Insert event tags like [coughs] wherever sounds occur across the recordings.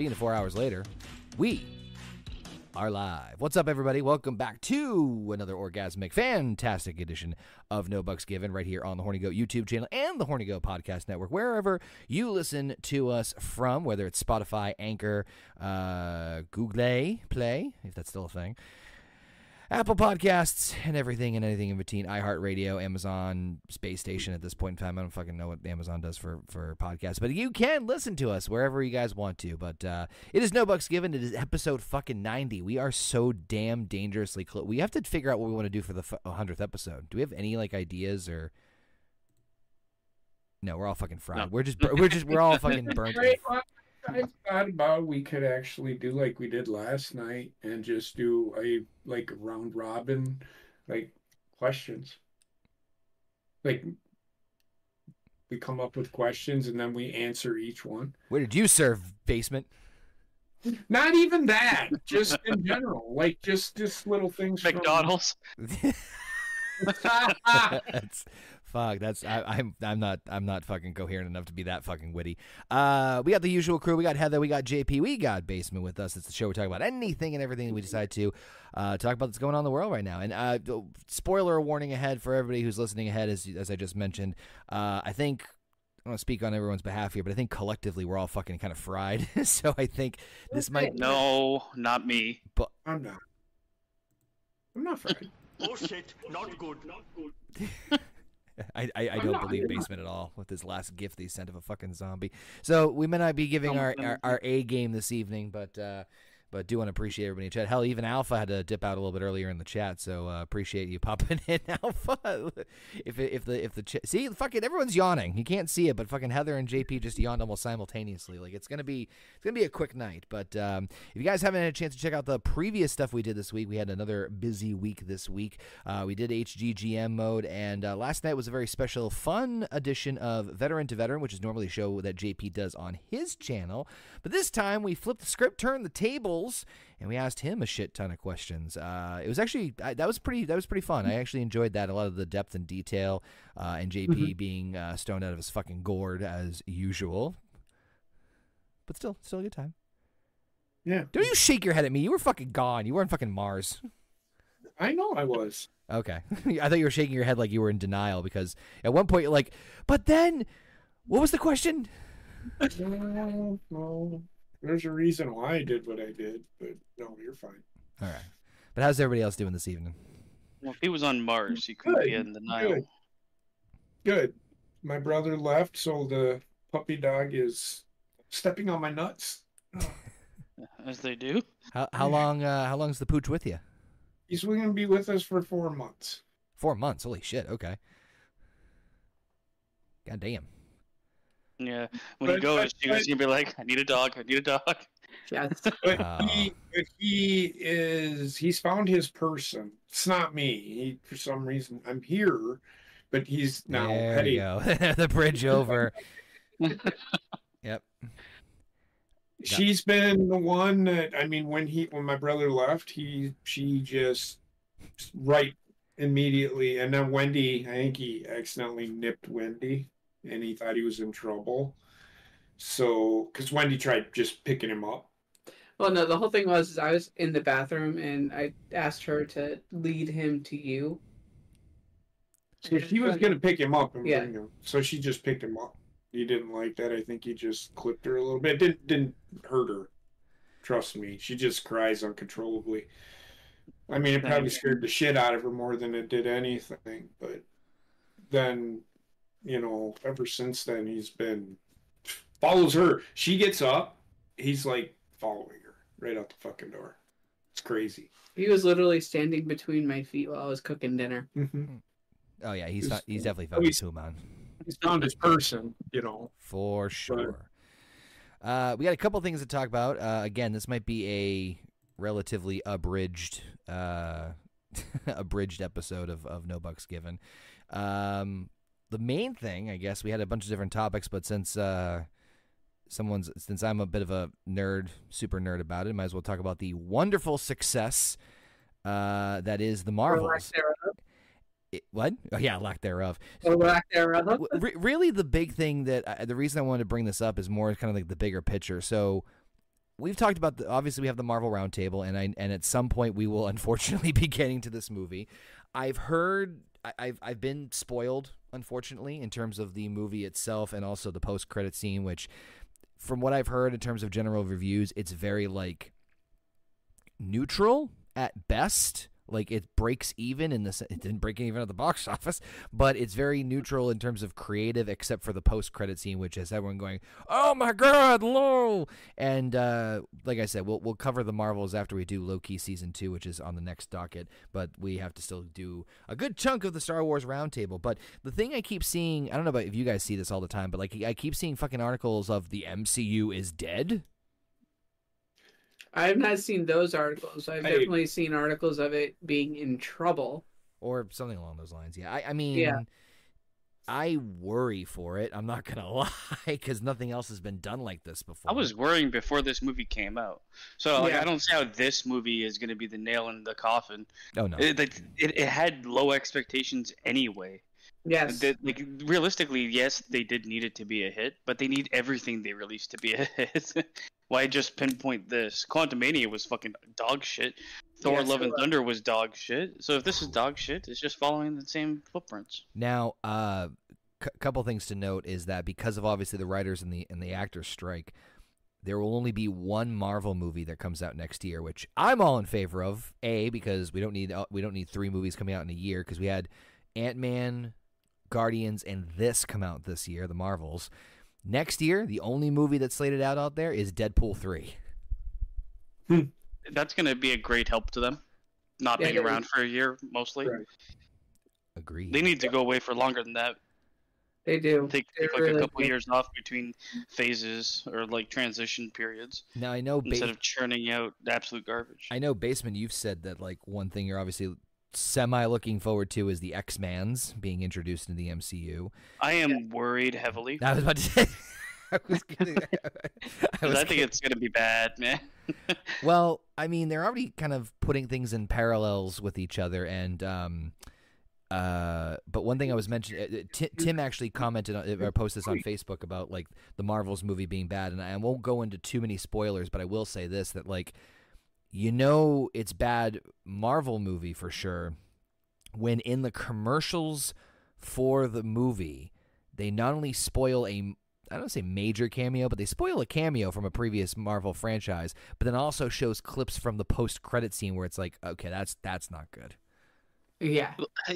Speaking of four hours later, we are live. What's up, everybody? Welcome back to another orgasmic, fantastic edition of No Bucks Given right here on the Horny Goat YouTube channel and the Horny Goat Podcast Network, wherever you listen to us from, whether it's Spotify, Anchor, uh, Google Play, if that's still a thing. Apple Podcasts and everything and anything in between. iHeartRadio, Amazon Space Station. At this point in time, I don't fucking know what Amazon does for for podcasts, but you can listen to us wherever you guys want to. But uh, it is no bucks given. It is episode fucking ninety. We are so damn dangerously close. We have to figure out what we want to do for the hundredth episode. Do we have any like ideas or? No, we're all fucking fried. No. We're just we're just we're all fucking [laughs] burnt. Right, well, I thought about we could actually do like we did last night and just do a like round robin like questions. Like we come up with questions and then we answer each one. Where did you serve basement? Not even that, just in general, like just just little things. from- McDonald's. [laughs] [laughs] that's fuck. That's I, I'm I'm not I'm not fucking coherent enough to be that fucking witty. Uh, we got the usual crew. We got Heather. We got JP. We got Basement with us. It's the show we talk about anything and everything that we decide to uh, talk about that's going on in the world right now. And uh, spoiler warning ahead for everybody who's listening ahead, as as I just mentioned. Uh, I think. I don't want to speak on everyone's behalf here, but I think collectively we're all fucking kind of fried. [laughs] so I think this might. No, not me. But I'm not. I'm not fried. [laughs] Oh shit, not good. Not [laughs] good. [laughs] I, I, I don't not- believe not. Basement at all with his last gift he sent of a fucking zombie. So we may not be giving our, our, our A game this evening, but uh, but do want to appreciate everybody in chat. Hell, even Alpha had to dip out a little bit earlier in the chat, so uh, appreciate you popping [laughs] in, Alpha. if if the if the ch- see fucking everyone's yawning, you can't see it, but fucking Heather and JP just yawned almost simultaneously. Like it's gonna be it's gonna be a quick night. But um, if you guys haven't had a chance to check out the previous stuff we did this week, we had another busy week this week. Uh, we did HGGM mode, and uh, last night was a very special, fun edition of Veteran to Veteran, which is normally a show that JP does on his channel. But this time we flipped the script, turned the and we asked him a shit ton of questions. Uh, it was actually I, that was pretty that was pretty fun. I actually enjoyed that a lot of the depth and detail, uh, and JP being uh, stoned out of his fucking gourd as usual. But still, still a good time. Yeah, Don't you shake your head at me. You were fucking gone. You weren't fucking Mars. I know I was. Okay. [laughs] I thought you were shaking your head like you were in denial because at one point you're like, but then, what was the question? [laughs] No, no. There's a reason why I did what I did, but no, you're fine. All right. But how's everybody else doing this evening? Well, if he was on Mars, he couldn't be Good, in denial. good. Good. My brother left, so the puppy dog is stepping on my nuts. [laughs] As they do. How how long uh, how long's the pooch with you? He's going to be with us for four months. Four months. Holy shit. Okay. God damn. Yeah. When he goes, but- you're gonna be like, I need a dog. I need a dog. Yes. [laughs] But Oh. he, but he is, he's found his person. It's not me. He, for some reason, I'm here, but he's now there heading. you go. [laughs] the bridge over. [laughs] yep. She's been the one that I mean, when he, when my brother left, he, she just right immediately, and then Wendy, I think he accidentally nipped Wendy, and he thought he was in trouble. So, because Wendy tried just picking him up. Well, no, the whole thing was is I was in the bathroom and I asked her to lead him to you. So she was gonna pick him up and Yeah. bring him. So she just picked him up. He didn't like that. I think he just clipped her a little bit. Didn't didn't hurt her. Trust me. She just cries uncontrollably. I mean, it probably scared the shit out of her more than it did anything. But then, you know, ever since then, he's been follows her. She gets up. He's like following her right out the fucking door. It's crazy. He was literally standing between my feet while I was cooking dinner. hmm Oh yeah, he's He's- he's definitely fucking he's- Pooh Man. He's found his person. You know. For sure. Uh, we got a couple things to talk about. Uh, again, this might be a relatively abridged, uh, [laughs] abridged episode of, of No Bucks Given. Um, the main thing, I guess, we had a bunch of different topics, but since uh, someone's since I'm a bit of a nerd, super nerd about it, might as well talk about the wonderful success uh, that is the Marvels. It- what? Oh yeah, lack thereof. Or lack thereof. Re- really the big thing that I, the reason I wanted to bring this up is more kind of like the bigger picture. So we've talked about the obviously we have the Marvel Roundtable, and I and at some point we will [laughs] unfortunately be getting to this movie. I've heard I've I've been spoiled unfortunately in terms of the movie itself and also the post credit scene, which from what I've heard in terms of general reviews, it's very like neutral at best. Like it breaks even in this. It didn't break even at the box [laughs] office, but it's very neutral in terms of creative, except for the post-credit scene, which has everyone going, "Oh my god, lol!" And uh, like I said, we'll we'll cover the Marvels after we do Loki season two, which is on the next docket. But we have to still do a good chunk of the Star Wars roundtable. But the thing I keep seeing, I don't know about if you guys see this all the time, but like I keep seeing fucking articles of the MCU is dead. I have not seen those articles. I've I- definitely seen articles of it being in trouble. or something along those lines. Yeah, I, I mean, Yeah. I worry for it. I'm not gonna [laughs] lie, because nothing else has been done like this before. I was worrying before this movie came out, so like, Yeah. I don't see how this movie is going to be the nail in the coffin. Oh no. It, it, it had low expectations anyway. Yes. That- like realistically, yes, they did need it to be a hit, but they need everything they released to be a [laughs] hit. Why just pinpoint this? Quantumania was fucking dog shit. Thor: Yes, Love it and was. Thunder was dog shit. So if this is dog shit, it's just following the same footprints. Now, a uh, c- couple things to note is that because of obviously the writers and the and the actors strike, there will only be one Marvel movie that comes out next year, which I'm all in favor of. A because we don't need uh, we don't need three movies coming out in a year because we had Ant Man, Guardians, and this come out this year, the Marvels. Next year, the only movie that's slated out out there is Deadpool three. Hmm. That's going to be a great help to them. Not Yeah, being they- around for a year, mostly. Right. Agreed. They need to go away for longer than that. they do. Take, take like a couple do. years off between phases or like transition periods now I know. instead Ba- of churning out absolute garbage. I know, Basement. You've said that like one thing you're obviously semi looking forward to is the X Mans being introduced into the MCU. I am worried heavily. I was about to say. [laughs] I was gonna, [laughs] I [laughs] I think it's going to be bad, man. Well, I mean, they're already kind of putting things in parallels with each other, and um, uh, but one thing I was mentioning, uh, Ti- Tim actually commented on, or posted this on Facebook about like the Marvels movie being bad, and I won't go into too many spoilers, but I will say this: that like, you know, it's bad Marvel movie for sure when in the commercials for the movie they not only spoil a I don't say major cameo, but they spoil a cameo from a previous Marvel franchise, but then also shows clips from the post credit scene where it's like, okay, that's that's not good. Yeah.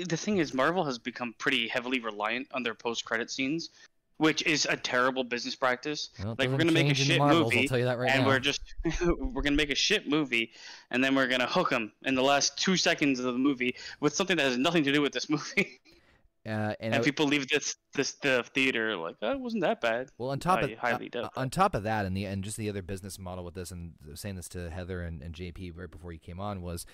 The thing is, Marvel has become pretty heavily reliant on their post-credit scenes, which is a terrible business practice. Well, Like, we're gonna make a shit movie, I'll tell you that right and now. we're just [laughs] we're gonna make a shit movie, and then we're gonna hook them in the last two seconds of the movie with something that has nothing to do with this movie, [laughs] uh, and and I- people leave this this the theater like, oh, it wasn't that bad. Well, on top I of highly uh, on top of that, and the and just the other business model with this, and saying this to Heather and, and JP right before you came on was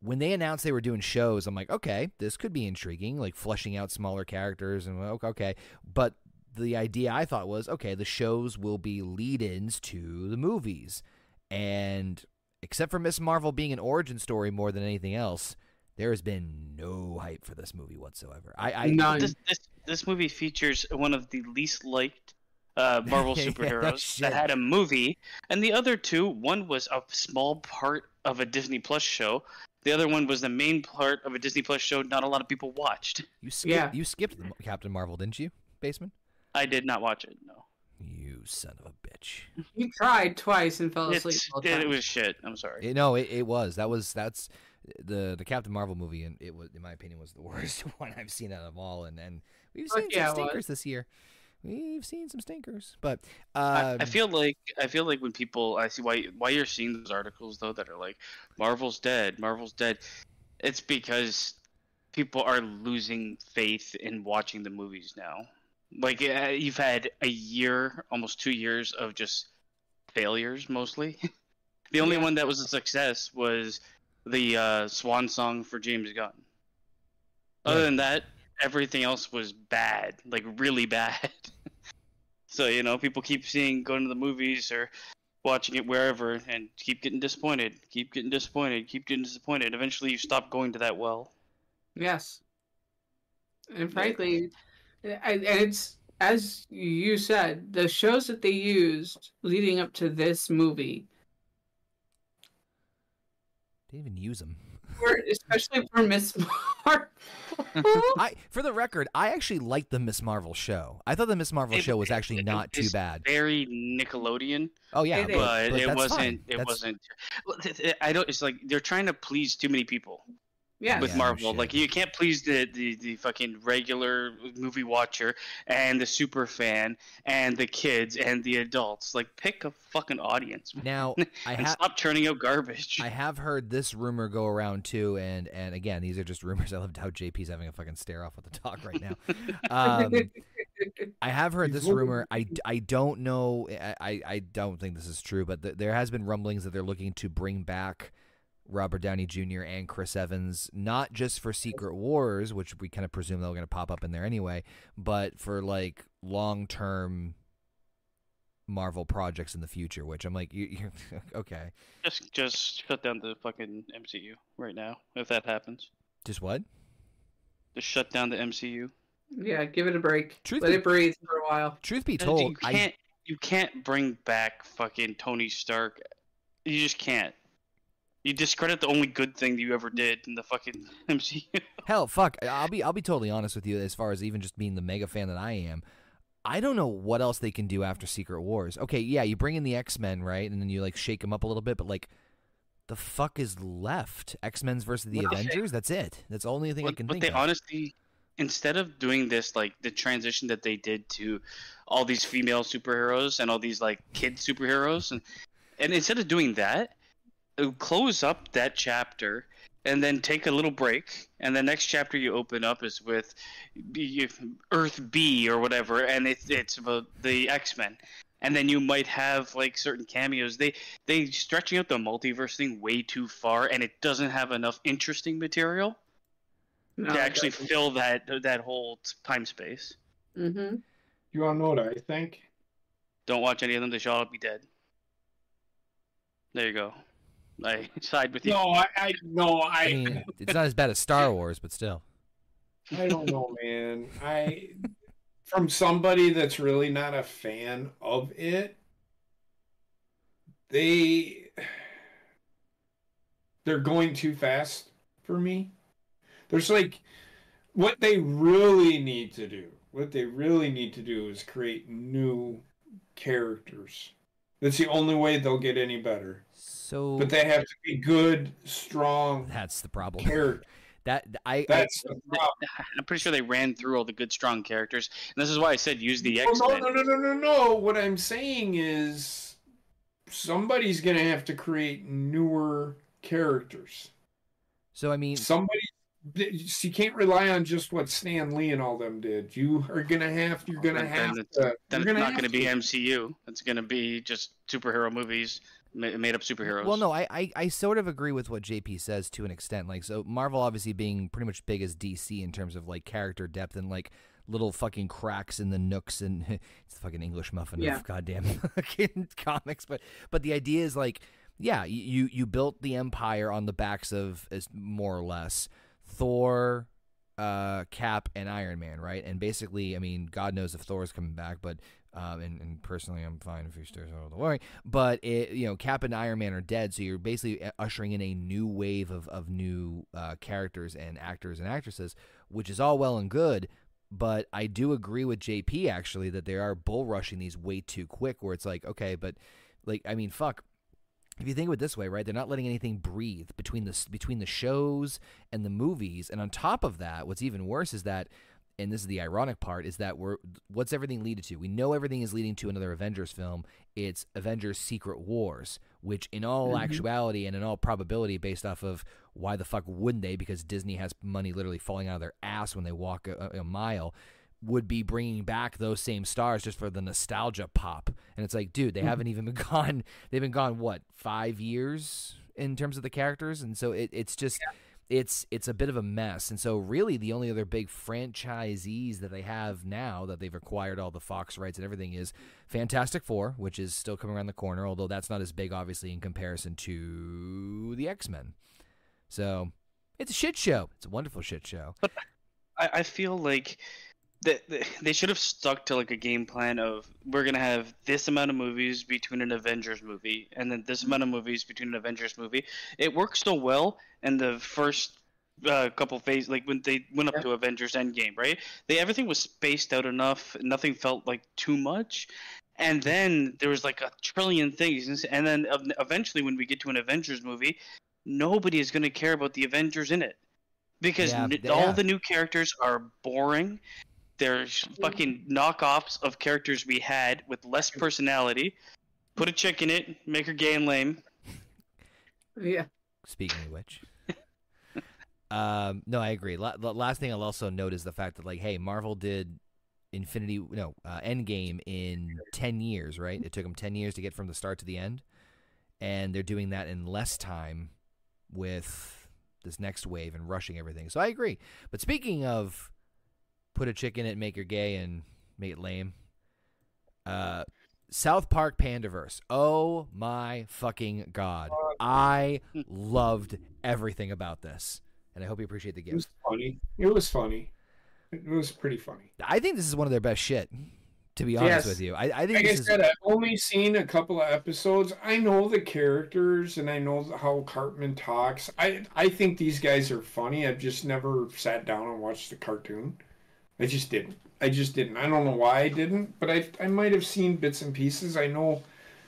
when they announced they were doing shows. I'm like, okay, this could be intriguing, like fleshing out smaller characters, and okay, but the idea I thought was, okay, the shows will be lead-ins to the movies, and except for Miss Marvel being an origin story more than anything else. There has been no hype for this movie whatsoever. I, I None. This this this movie features one of the least liked uh, [laughs] Marvel Yeah, superheroes shit. that had a movie, and the other two, one was a small part of a Disney Plus show. The other one was the main part of a Disney Plus show not a lot of people watched. you skipped, Yeah. you skipped the Captain Marvel, didn't you, Basement? I did not watch it. No, You son of a bitch. You tried twice and fell asleep. It's- both it, it was shit. I'm sorry. It, no, it, it was. That was that's the the Captain Marvel movie, and it was, in my opinion, was the [laughs] worst [laughs] one I've seen out of all. And and we've Fuck seen yeah, it some stinkers this year. We've seen some stinkers, but I, um, I feel like I feel like when people I see why why you're seeing those articles though that are like Marvel's dead, Marvel's dead. It's because people are losing faith in watching the movies now. Like uh, you've had a year, almost two years of just failures mostly. [laughs] the only Yeah. one that was a success was the uh, Swan Song for James Gunn. Other Yeah. than that, everything else was bad, like really bad. [laughs] so you know, people keep seeing going to the movies or watching it wherever, and keep getting disappointed, keep getting disappointed, keep getting disappointed. Eventually, you stop going to that well. Yes. And frankly, and it's as you said, the shows that they used leading up to this movie Didn't even use them. Were especially for Miss Marvel. [laughs] I, for the record, I actually liked the Miss Marvel show. I thought the Miss Marvel It- show was actually it- not too bad. Very Nickelodeon, Oh yeah, It is. but, but it that's wasn't. fine. It That's- wasn't. well, th- th- I don't. It's like they're trying to please too many people yeah. with Yeah, Marvel. shit. like you can't please the, the the fucking regular movie watcher and the super fan and the kids and the adults. Like pick a fucking audience man, Now [laughs] I and have. stop turning out garbage. I have heard this rumor go around too, and and again, these are just [laughs] rumors. I love how JP's having a fucking stare off with the talk right now. Um, [laughs] I have heard this rumor. I, I don't know. I, I, I don't think this is true, but th- there has been rumblings that they're looking to bring back Robert Downey Jr. and Chris Evans, not just for Secret Wars, which we kind of presume they're going to pop up in there anyway, but for like long term Marvel projects in the future. Which I'm like, you, you're [laughs] okay. just just shut down the fucking MCU right now. If that happens, Just what? just shut down the MCU. yeah, give it a break. Truth Let be- it breathe for a while. Truth be you told, I can't you can't bring back fucking Tony Stark. You just can't. You discredit the only good thing that you ever did in the fucking [laughs] MCU. Hell, fuck. I'll be I'll be totally honest with you as far as even just being the mega fan that I am. I don't know what else they can do after Secret Wars. Okay, yeah, you bring in the X Men, right, and then you like shake them up a little bit, but like, the fuck is left? X Men's versus the Avengers. That's it. That's the only thing I But, can but think they of. honestly, instead of doing this, like the transition that they did to all these female superheroes and all these like kid superheroes, and and instead of doing that, close up that chapter and then take a little break, and the next chapter you open up is with Earth B or whatever, and it's it's about the X Men. And then you might have like certain cameos. They they stretching out the multiverse thing way too far, and it doesn't have enough interesting material No, to actually fill that that whole time space. mm-hmm. You all know what I think? Don't watch any of them; they shall all be dead. There you go. I [laughs] side with you. No, I, I no, I, I mean, it's not as bad as Star Wars, but still. I don't know, man. I from somebody that's really not a fan of it, they they're going too fast for me. There's like what they really need to do. What they really need to do is create new characters. That's the only way they'll get any better. So But they have to be good, strong that's the problem. characters. [laughs] That I, I That's the problem. I'm pretty sure they ran through all the good, strong characters, and this is why I said use the X no, no, no, no, no, no. What I'm saying is somebody's gonna have to create newer characters. so I mean, Somebody you can't rely on just what Stan Lee and all them did. You are gonna have you're gonna Then- have then it's- to Then it's gonna not going to be. MCU. It's going to be just superhero movies, made up superheroes. Well, no, I, I, I sort of agree with what JP says to an extent. Like, so Marvel obviously being pretty much big as DC in terms of like character depth and like little fucking cracks in the nooks and [laughs] it's the fucking English muffin Yeah. of goddamn [laughs] fucking comics. But but the idea is like, yeah, you you built the empire on the backs of as more or less Thor, uh, Cap, and Iron Man, right? And basically, I mean, God knows if Thor's coming back, but um, and, and personally, I'm fine if he stays out of the way. But it, you know, Cap and Iron Man are dead, so you're basically uh, ushering in a new wave of of new uh, characters and actors and actresses, which is all well and good. But I do agree with JP actually that they are bull rushing these way too quick. Where it's like, okay, but like, I mean, fuck. If you think of it this way, right? They're not letting anything breathe between the between the shows and the movies, and on top of that, what's even worse is that and this is the ironic part is that we're what's everything leading to we know everything is leading to another avengers film it's avengers secret wars which in all Mhm. actuality and in all probability based off of why the fuck wouldn't they because disney has money literally falling out of their ass when they walk a, a mile would be bringing back those same stars just for the nostalgia pop and it's like dude they mm-hmm. haven't even been [laughs] gone they've been gone what five years in terms of the characters and so it, it's just it's it's a bit of a mess. And so really the only other big franchisees that they have now that they've acquired all the Fox rights and everything is Fantastic Four, which is still coming around the corner, although that's not as big obviously in comparison to the X-Men. So it's a shit show. It's a wonderful shit show. I, I feel like they, they, they should have stuck to like a game plan of we're gonna have this amount of movies between an Avengers movie and then this amount of movies between an Avengers movie. It worked so well in the first uh, couple phases, like when they went up Yeah. to Avengers Endgame, right? They everything was spaced out enough. Nothing felt like too much. And then there was like a trillion things, and then eventually, when we get to an Avengers movie, nobody is going to care about the Avengers in it because Yeah, n- yeah. all the new characters are boring. They're fucking knockoffs of characters we had with less personality. Put a chick in it, make her gay and lame. [laughs] Yeah. Speaking of which, [laughs] um, no, I agree. La- the last thing I'll also note is the fact that like, hey, Marvel did Infinity, no, uh, Endgame in ten years, right? It took them ten years to get from the start to the end, and they're doing that in less time with this next wave and rushing everything. So I agree. But speaking of put a chick in it, make her gay, and make it lame. Uh, South Park Panderverse. Oh my fucking god! I loved everything about this, and I hope you appreciate the game. It was funny. It was funny. It was pretty funny. I think this is one of their best shit. To be honest Yes. with you, I, I think Like I is said, I've only seen a couple of episodes. I know the characters and I know how Cartman talks. I I think these guys are funny. I've just never sat down and watched the cartoon. I just didn't. I just didn't. I don't know why I didn't, but I I might have seen bits and pieces. I know,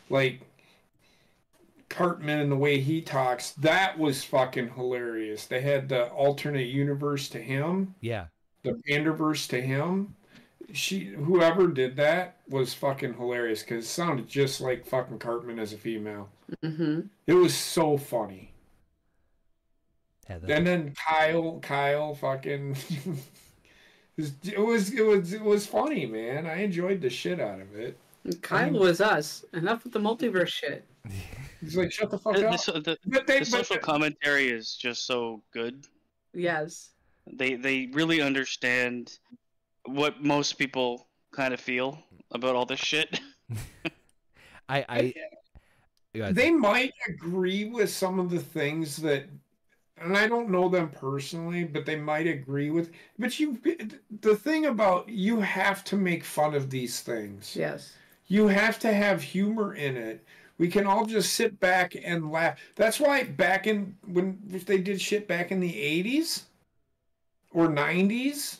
like Cartman and the way he talks. That was fucking hilarious. They had the alternate universe to him yeah. the Panderverse to him. She, whoever did that was fucking hilarious because it sounded just like fucking Cartman as a female. Mm-hmm. It was so funny. Heather. And then Kyle, Kyle, fucking, [laughs] it was it was it was funny, man. I enjoyed the shit out of it. Kyle was us. Enough with the multiverse shit. [laughs] He's like, shut the fuck The, up. the, the, but they, the but social commentary is just so good. Yes. They they really understand what most people kind of feel about all this shit. [laughs] [laughs] I I. Yeah, they might agree with some of the things that and I don't know them personally, but they might agree with but you the thing about you have to make fun of these things. Yes. You have to have humor in it. We can all just sit back and laugh. That's why back in when if they did shit back in the 80s or 90s,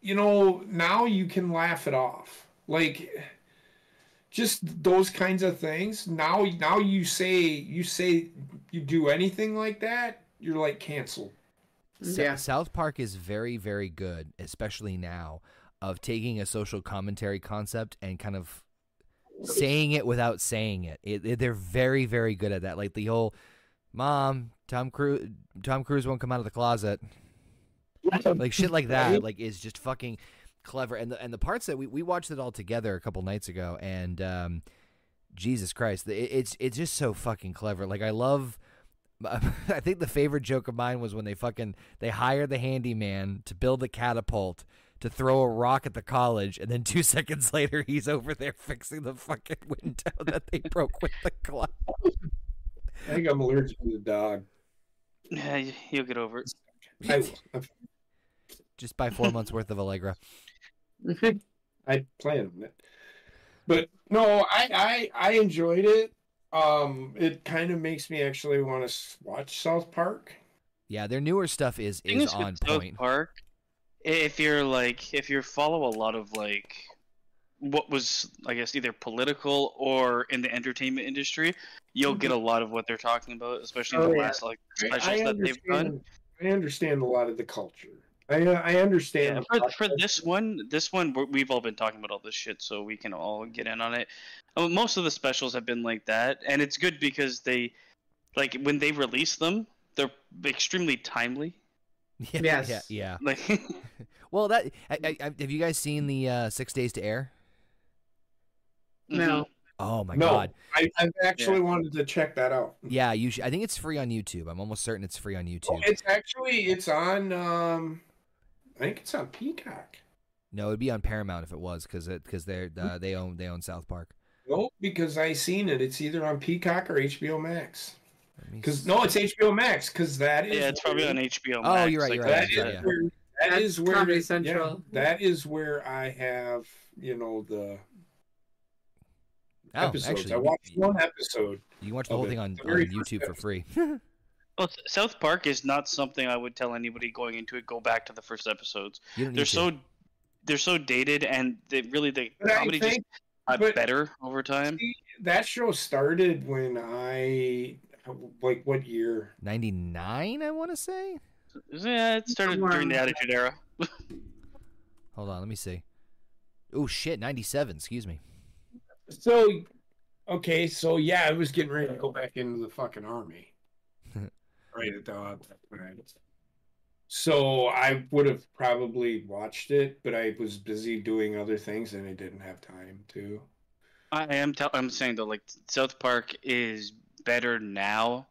you know, now you can laugh it off. Like just those kinds of things. Now now you say you say you do anything like that, you're like canceled. Yeah. South Park is very, very good, especially now, of taking a social commentary concept and kind of saying it without saying it. It, it- They're very, very good at that. Like the whole, "Mom, Tom Cruise, Tom Cruise won't come out of the closet," [laughs] like shit like that. Like is just fucking clever. And the and the parts that we we watched it all together a couple nights ago, and um, Jesus Christ, it, it's it's just so fucking clever. Like I love. [laughs] I think the favorite joke of mine was when they fucking they hired the handyman to build a catapult to throw a rock at the college, and then [laughs] two seconds later he's over there fixing the fucking [laughs] window that they broke with the club. I think I'm allergic to the dog. Yeah, you- you'll get over it. I, Just buy four months worth of Allegra. I plan on it. But no, I I I enjoyed it. Um, it kind of makes me actually want to watch South Park. Yeah, their newer stuff is is is with on South point. Park, if you're like, if you follow a lot of like, what was I guess either political or in the entertainment industry, you'll get a lot of what they're talking about, especially in Oh, the yeah. last like specials I that they've done. I understand a lot of the culture. I I understand. Yeah, for, for this one, this one we're- we've all been talking about all this shit, so we can all get in on it. Uh, most of the specials have been like that, and it's good because they, like, when they release them, they're extremely timely. [laughs] Yeah, Yes. yeah, yeah. [laughs] Like, [laughs] Well, that I, I, I- have you guys seen the uh, Six Days to Air? No. Oh my no, god! I, I've actually wanted to check that out. Yeah, you. Should, I think it's free on YouTube. I'm almost certain it's free on YouTube. It's actually it's on. Um, I think it's on Peacock. No, it'd be on Paramount if it was, because it because they're uh, they own they own South Park. Nope, because I seen it. It's either on Peacock or HBO Max. Because no, it's HBO Max. Because that is yeah, it's probably where- on HBO. Oh, Max, you're right, you're That right, is yeah, yeah. where that That's is where Comedy yeah, Central. that is where I have you know the Oh, episodes. actually, I watched you, one episode. you can watch the whole thing on, on very first YouTube for free. [laughs] Well, South Park is not something I would tell anybody going into it. Go back to the first episodes. you don't need They're to. so they're so dated, and they really the But I comedy just got but- better over time. See, that show started when I like what year? 99, I want to say. Yeah, it started during the around Attitude Era. [laughs] Hold on, let me see. Oh shit, 97. Excuse me. So okay, so yeah, I was getting ready to go back into the fucking army. Right at the at that time. So I would have probably watched it, but I was busy doing other things and I didn't have time to. I am tell- I'm saying though, like South Park is better now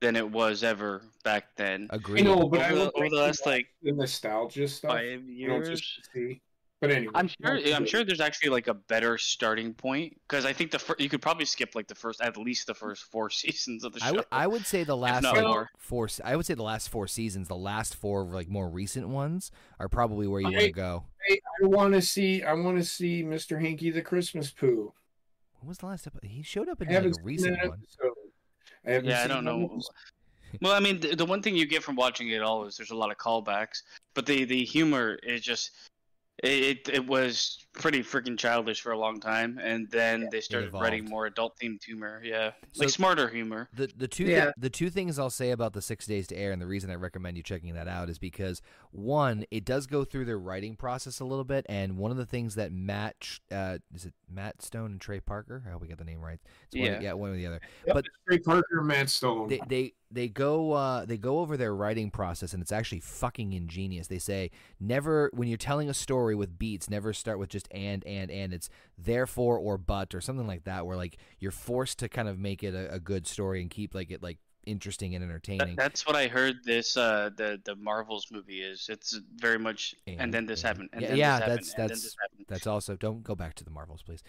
than it was ever back then. Agreed. know, but I over, the, would over the last like The nostalgia stuff. five you know, years. just to see. But anyway, I'm sure. I'm it. sure there's actually like a better starting point because I think the fir- you could probably skip like the first at least the first four [laughs] seasons of the show. I would I would say the last like, more. four I would say the last four seasons, the last four like more recent ones are probably where you want to go. I, I want to see. I want to see Mr. Hanky the Christmas Pooh. When was the last episode? He showed up in I like a recent that one. I haven't yeah, I don't know. one. Well, I mean, the, the one thing you get from watching it all is there's a lot of callbacks, but the the humor is just it it was pretty freaking childish for a long time, and then they started writing more adult themed humor. Yeah, So- like smarter humor. The the two Yeah. thi- the two things I'll say about the six days to air, and the reason I recommend you checking that out is because one, it does go through their writing process a little bit, and one of the things that Matt uh, is it Matt Stone and Trey Parker? I hope we got the name right. It's one, Yeah. yeah, one or the other. Yep, But- Trey Parker, and Matt Stone. they they they go uh, they go over their writing process and it's actually fucking ingenious. They say never when you're telling a story with beats, never start with just and and and. It's therefore or but or something like that, where like you're forced to kind of make it a, a good story and keep like it like interesting and entertaining. that's what I heard. This uh, the the Marvels movie is. It's very much. And, And- then this and- happened. And yeah, then yeah, this happened, that's- that's- this happened. That's also don't go back to the Marvels, please.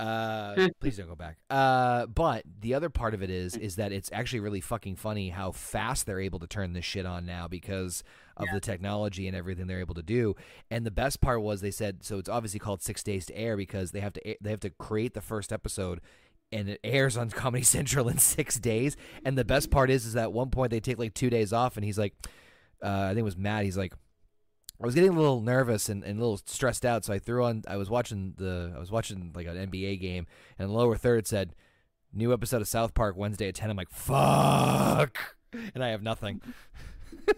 Uh, [laughs] please don't go back. Uh, but the other part of it is is that it's actually really fucking funny how fast they're able to turn this shit on now because of the technology and everything they're able to do. And the best part was they said so it's obviously called Six Days to Air because they have to they have to create the first episode. And it airs on [laughs] Comedy Central in six days. And the best part is, is that at one point they take like two days off, and he's like, uh, I think it was Matt. He's like, I was getting a little nervous and, and a little stressed out, so I threw on. I was watching the. I was watching like an NBA game, and the lower third said, "New episode of South Park Wednesday at 10. I'm like, "Fuck," and I have nothing. [laughs]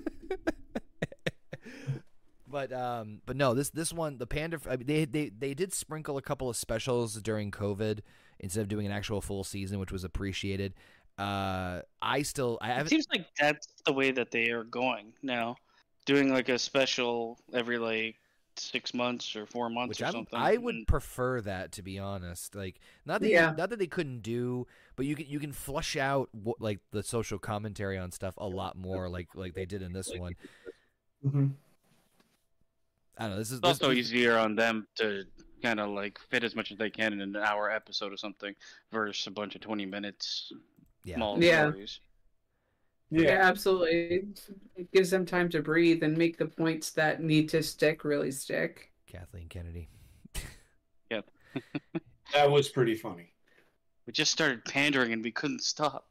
but um, but no, this this one, the Panda. I mean, they they they did sprinkle a couple of specials during COVID instead of doing an actual full season, which was appreciated. Uh, I still I It seems like that's the way that they are going now, doing like a special every like six months or four months Which or I'm, something. I would and- prefer that to be honest. Like not that Yeah. you, not that they couldn't do, but you can you can flush out what, like the social commentary on stuff a lot more, like like they did in this one. Mhm. I don't know. This is It's also this, easier on them to kind of like fit as much as they can in an hour episode or something versus a bunch of 20 minutes Yeah. small Yeah. stories. Yeah. Yeah. absolutely. It gives them time to breathe and make the points that need to stick really stick. Kathleen Kennedy. [laughs] Yep. that was pretty funny. We just started pandering and we couldn't stop.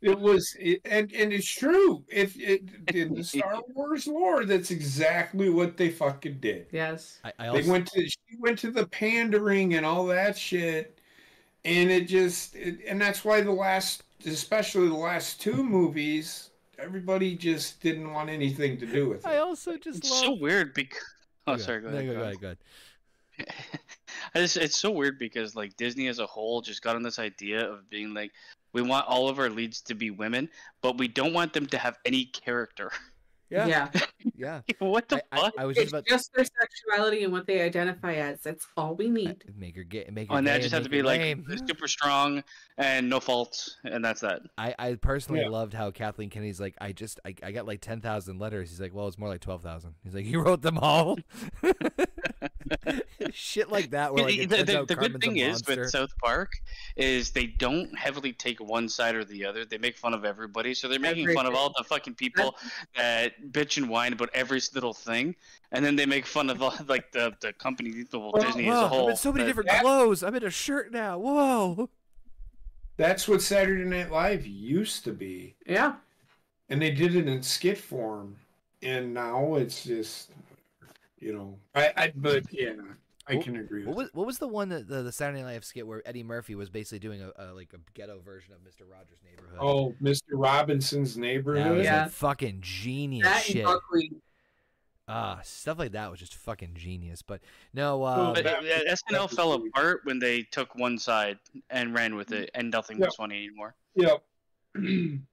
It was, it, and and it's true. If it in the Star [laughs] Wars lore, that's exactly what they fucking did. Yes. I, I They went to she went to the pandering and all that shit, and it just it, and that's why the last, especially the last two movies, everybody just didn't want anything to do with it. I also just It's love. so weird because. Oh, Okay. sorry. Go No, ahead. go, go go ahead. ahead, go ahead. [laughs] I just, it's so weird because like Disney as a whole just got on this idea of being like, we want all of our leads to be women, but we don't want them to have any character. [laughs] Yeah, yeah. [laughs] Yeah. what the I, I, fuck? I was just It's about just their sexuality and what they identify as. That's all we need. make her get make her. Oh, and that just have make to be like lame. super strong and no faults, and that's that. I, I personally Yeah. loved how Kathleen Kennedy's like, I just, I, I got like 10,000 letters. He's like, well, it's more like 12,000. He's like, you wrote them all? [laughs] [laughs] [laughs] Shit like that. Where like, the it the, the, out the good Cartman's a thing is monster. with South Park is they don't heavily take one side or the other. They make fun of everybody, so they're making fun of all the fucking people [laughs] that bitch and whine about every little thing, and then they make fun of all, [laughs] like the the company, the well, Well, Disney Whoa, as a whole. I'm in so many that- different that- clothes. I'm in a shirt now. Whoa. That's what Saturday Night Live used to be, Yeah. and they did it in skit form, and now it's just, you know, I, I but yeah, I What- can agree What was what was the one that the, the Saturday Night Live skit where Eddie Murphy was basically doing a, a like a ghetto version of Mister Rogers' Neighborhood? Oh, Mr. Robinson's that neighborhood. was Yeah. like fucking genius That shit. Buckley. Ah, stuff like that was just fucking genius. But no, uh, But that- uh, that SNL was fell really- apart when they took one side and ran with it, and nothing Yeah. was funny anymore. Yep. [clears throat]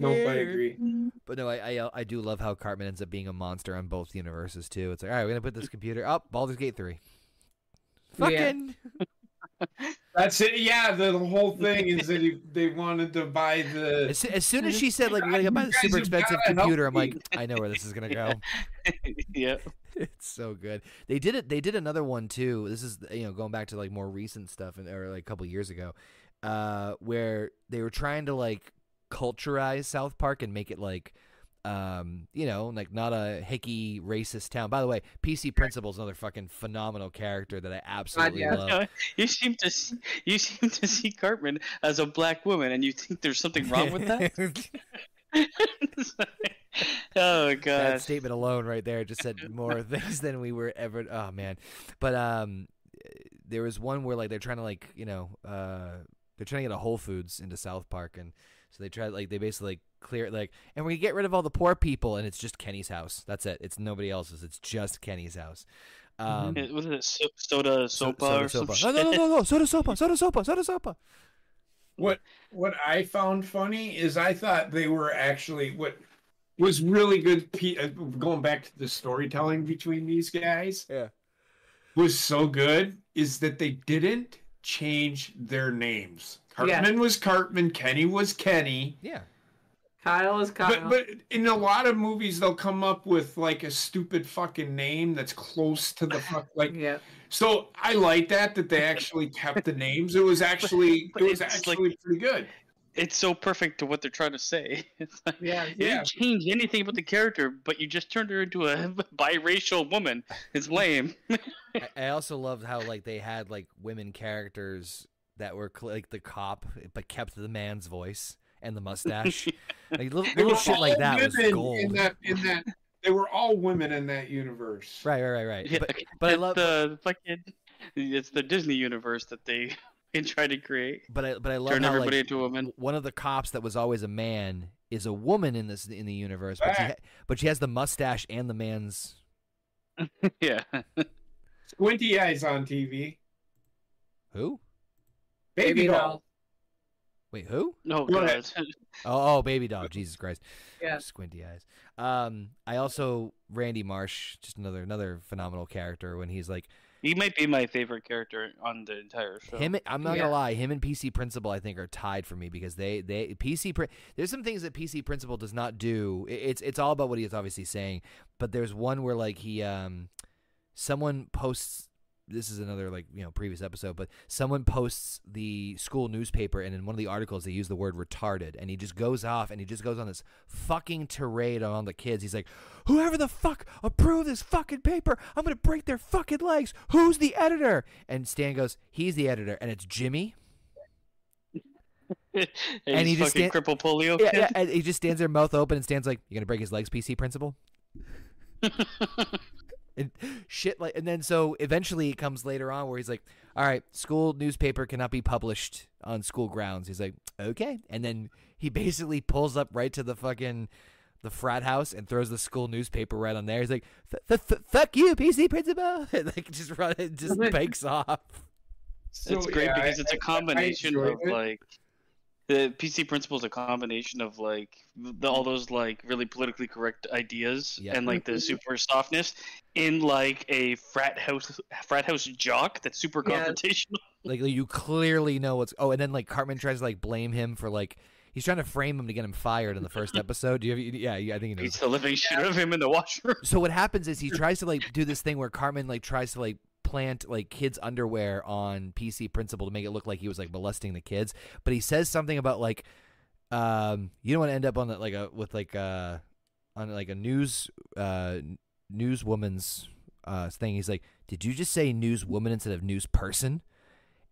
no, I agree. But no, I, I uh, I do love how Cartman ends up being a monster on both universes too. It's like, all right, we're gonna put this computer up. Baldur's Gate three. Yeah. Fucking [laughs] That's it. Yeah, the, the whole thing is that he, they wanted to buy the. as, as soon as she said like we're gonna buy the super expensive computer, I'm like. I know where this is gonna go. [laughs] yeah. it's so good. They did it. They did another one too. This is you know going back to like more recent stuff and or like a couple years ago, uh, where they were trying to like culturize South Park and make it like. Um, you know, like not a hicky racist town. By the way, PC Principal's another fucking phenomenal character that I absolutely yeah. love. [laughs] You seem to see, you seem to see Cartman as a black woman, and you think there's something wrong with that. [laughs] [laughs] oh god! that god. statement alone right there just said more things than we were ever oh man but um there was one where like they're trying to like you know uh they're trying to get a whole foods into south park and so they try like they basically like clear it like and we get rid of all the poor people and it's just kenny's house that's it it's nobody else's it's just kenny's house um Yeah, What is it? So- Soda so- sopa or soda some sopa. no no no no no soda sopa [laughs] soda sopa soda sopa What what I found funny is I thought they were actually what was really good. pe- uh, Going back to the storytelling between these guys, Yeah. was so good is that they didn't change their names. Yeah. Cartman was Cartman, Kenny was Kenny. yeah Kyle is Kyle. But but in a lot of movies they'll come up with like a stupid fucking name that's close to the fuck [laughs] like yeah. so I like that that they actually kept the names. It was [laughs] actually it was it's like- actually pretty good. It's so perfect to what they're trying to say. [laughs] It's like, Yeah. you Yeah. didn't change anything about the character, but you just turned her into a [laughs] biracial woman. It's lame. [laughs] I, I also loved how like they had like women characters that were cl- like the cop but kept the man's voice and the mustache like little, little shit like that was gold In that, in that, they were all women in that universe. Right, right, right, right. Yeah, But, but I love, the fucking. It's the Disney universe that they [laughs] they try to create. but I, but I love Turn how everybody like, into a woman. one of the cops that was always a man is a woman in this in the universe, but she, ha- but she has the mustache and the man's. [laughs] Yeah. Squinty eyes on TV. Who? Baby, doll. Wait, who? No Go ahead. [laughs] Oh, oh, baby dog. Jesus Christ. Yeah. Squinty eyes. Um, I also Randy Marsh, just another another phenomenal character when he's like He might be my favorite character on the entire show. him. I'm not Yeah. gonna lie, him and PC Principal I think are tied for me because they they PC. Pri- There's some things that PC Principal does not do. It's it's all about what he's obviously saying, but there's one where like he um, someone posts. This is another like you know previous episode, but someone posts the school newspaper, and in one of the articles they use the word retarded, and he just goes off and he just goes on this fucking tirade on the kids. He's like, "Whoever the fuck approved this fucking paper, I'm gonna break their fucking legs. Who's the editor?" And Stan goes, "He's the editor, and it's Jimmy." [laughs] and, and he just fucking stand- cripple polio. Yeah, kid. yeah, and he just stands there, mouth open, and stands like, "You're gonna break his legs, PC principal?" [laughs] and shit like, and then so eventually it comes later on where he's like, "All right, school newspaper cannot be published on school grounds." He's like, "Okay," and then he basically pulls up right to the fucking the frat house and throws the school newspaper right on there. He's like, "F- f- f- "Fuck you, PC principal!" [laughs] and like just run, it just [laughs] bikes off. So, it's great yeah, because it's I- a combination of it. like the PC principle is a combination of like the, all those like really politically correct ideas Yeah. and like the mm-hmm. super softness in like a frat house frat house jock that's super Yeah. confrontational. [laughs] Like you clearly know what's. Oh, and then like Cartman tries to like blame him for like He's trying to frame him to get him fired in the first [laughs] episode. Do you have, yeah, yeah, I think you know. Beats the living shit out of him in the washroom. So what happens is he tries to like do this thing where Cartman like tries to like plant like kids underwear on PC principal to make it look like he was like molesting the kids, but he says something about like um you don't want to end up on like a with like uh on like a news uh newswoman's uh thing. He's like, "Did you just say newswoman instead of news person?"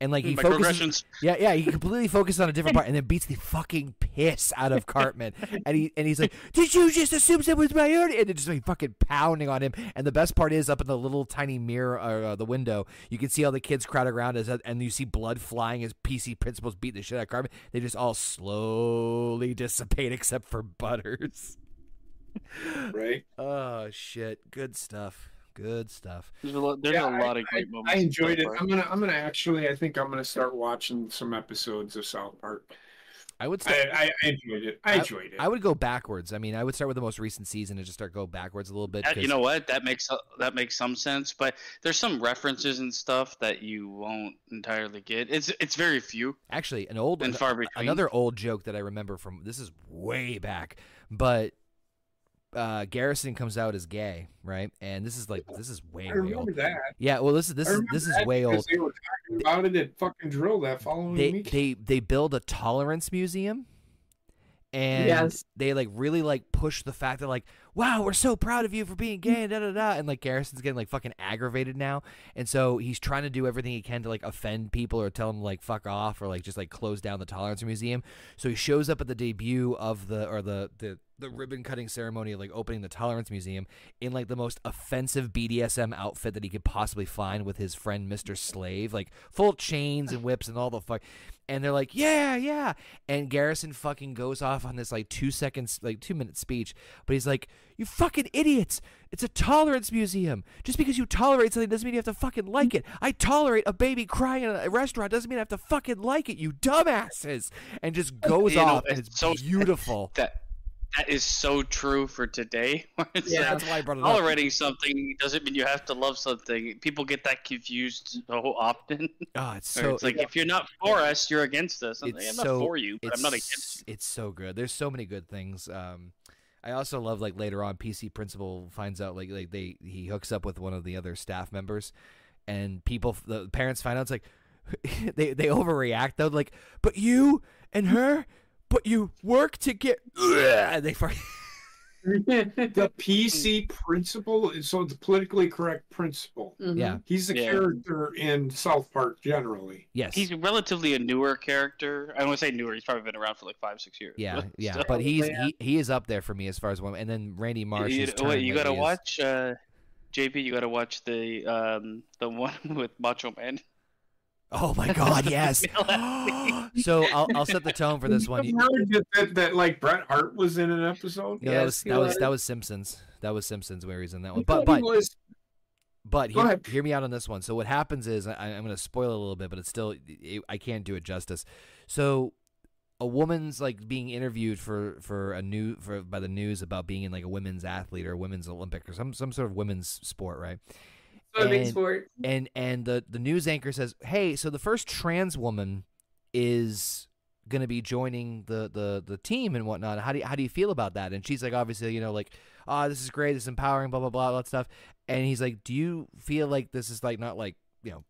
And like hmm, he focuses yeah, yeah, he completely focuses on a different part [laughs] and then beats the fucking piss out of Cartman. and he and he's like, [laughs] Did you just assume that was my own? And it's just like fucking pounding on him. And the best part is up in the little tiny mirror or uh, the window, you can see all the kids crowded around as uh, and you see blood flying as PC principals beat the shit out of Cartman. They just all slowly dissipate except for Butters. right? [laughs] Oh shit. Good stuff. Good stuff. There's a lot, there's Yeah, a lot I- of great I, moments. I enjoyed it. Park. I'm gonna, I'm gonna actually, I think I'm gonna start watching some episodes of South Park. I would say I, I, I enjoyed it. I enjoyed it. I would go backwards. I mean, I would start with the most recent season and just start go backwards a little bit. That- you 'cause- know what? That makes that makes some sense, but there's some references and stuff that you won't entirely get. It's it's very few Actually, an old and far between. another old joke that I remember from this is way back, but uh, Garrison comes out as gay, right? And this is like this is way I remember old. that. Yeah, well, this is this is this is way old. They were talking about it at fucking drill that following They week. they they build a tolerance museum, and Yes. they like really like push the fact that like wow we're so proud of you for being gay da da da and like Garrison's getting like fucking aggravated now, and so he's trying to do everything he can to like offend people or tell them like fuck off or like just like close down the tolerance museum. So he shows up at the debut of the or the the the ribbon cutting ceremony of like opening the tolerance museum in like the most offensive BDSM outfit that he could possibly find with his friend Mr. Slave, like full chains and whips and all the fuck. And they're like, yeah, yeah. And Garrison fucking goes off on this like two seconds, like two minute speech. But he's like, you fucking idiots. It's a tolerance museum. Just because you tolerate something doesn't mean you have to fucking like it. I tolerate a baby crying in a restaurant doesn't mean I have to fucking like it, you dumbasses. And just goes You know, off. and it's it's so- beautiful. that that is so true for today. [laughs] Yeah. like, That's why I brought it up. tolerating something doesn't mean you have to love something. People get that confused [laughs] so often. Oh, it's so it's like if you're not for us, you're against us. I'm, it's I'm not so- for you, but I'm not it's- against. It's so good. There's so many good things. Um, I also love like later on, PC principal finds out like like they he hooks up with one of the other staff members, and people the parents find out it's like [laughs] they they overreact though like but you and her but you work to get and they fucking- [laughs] the [laughs] PC principal, so it's politically correct principal. Mhm. yeah He's the Yeah. character in South Park generally. yes He's relatively a newer character. I don't want to say newer. He's probably been around for like five, six years. yeah but [laughs] yeah still. but he's Yeah. he, he is up there for me as far as one and then Randy Marsh you, whose wait, you gotta is- watch uh, JP. You gotta watch the um the one with Macho Man. Oh my [laughs] god yes [gasps] so I'll I'll set the tone for this one You heard that, that, that like Bret Hart was in an episode. No, that was that was was. that was Simpsons. That was Simpsons where he's in that one. But but was but hear, hear me out on this one. So what happens is I, I'm going to spoil it a little bit, but it's still it, I can't do it justice. So a woman's like being interviewed for for a new for by the news about being in like a women's athlete or a women's Olympic or some some sort of women's sport, right? So a big And- sport. and and the the news anchor says, "Hey, so the first trans woman is going to be joining the the the team and whatnot. How do you, how do you feel about that?" And she's like, obviously, you know, like, "Oh, this is great. This is empowering. Blah blah blah, all that stuff." And he's like, "Do you feel like this is like not like you know?"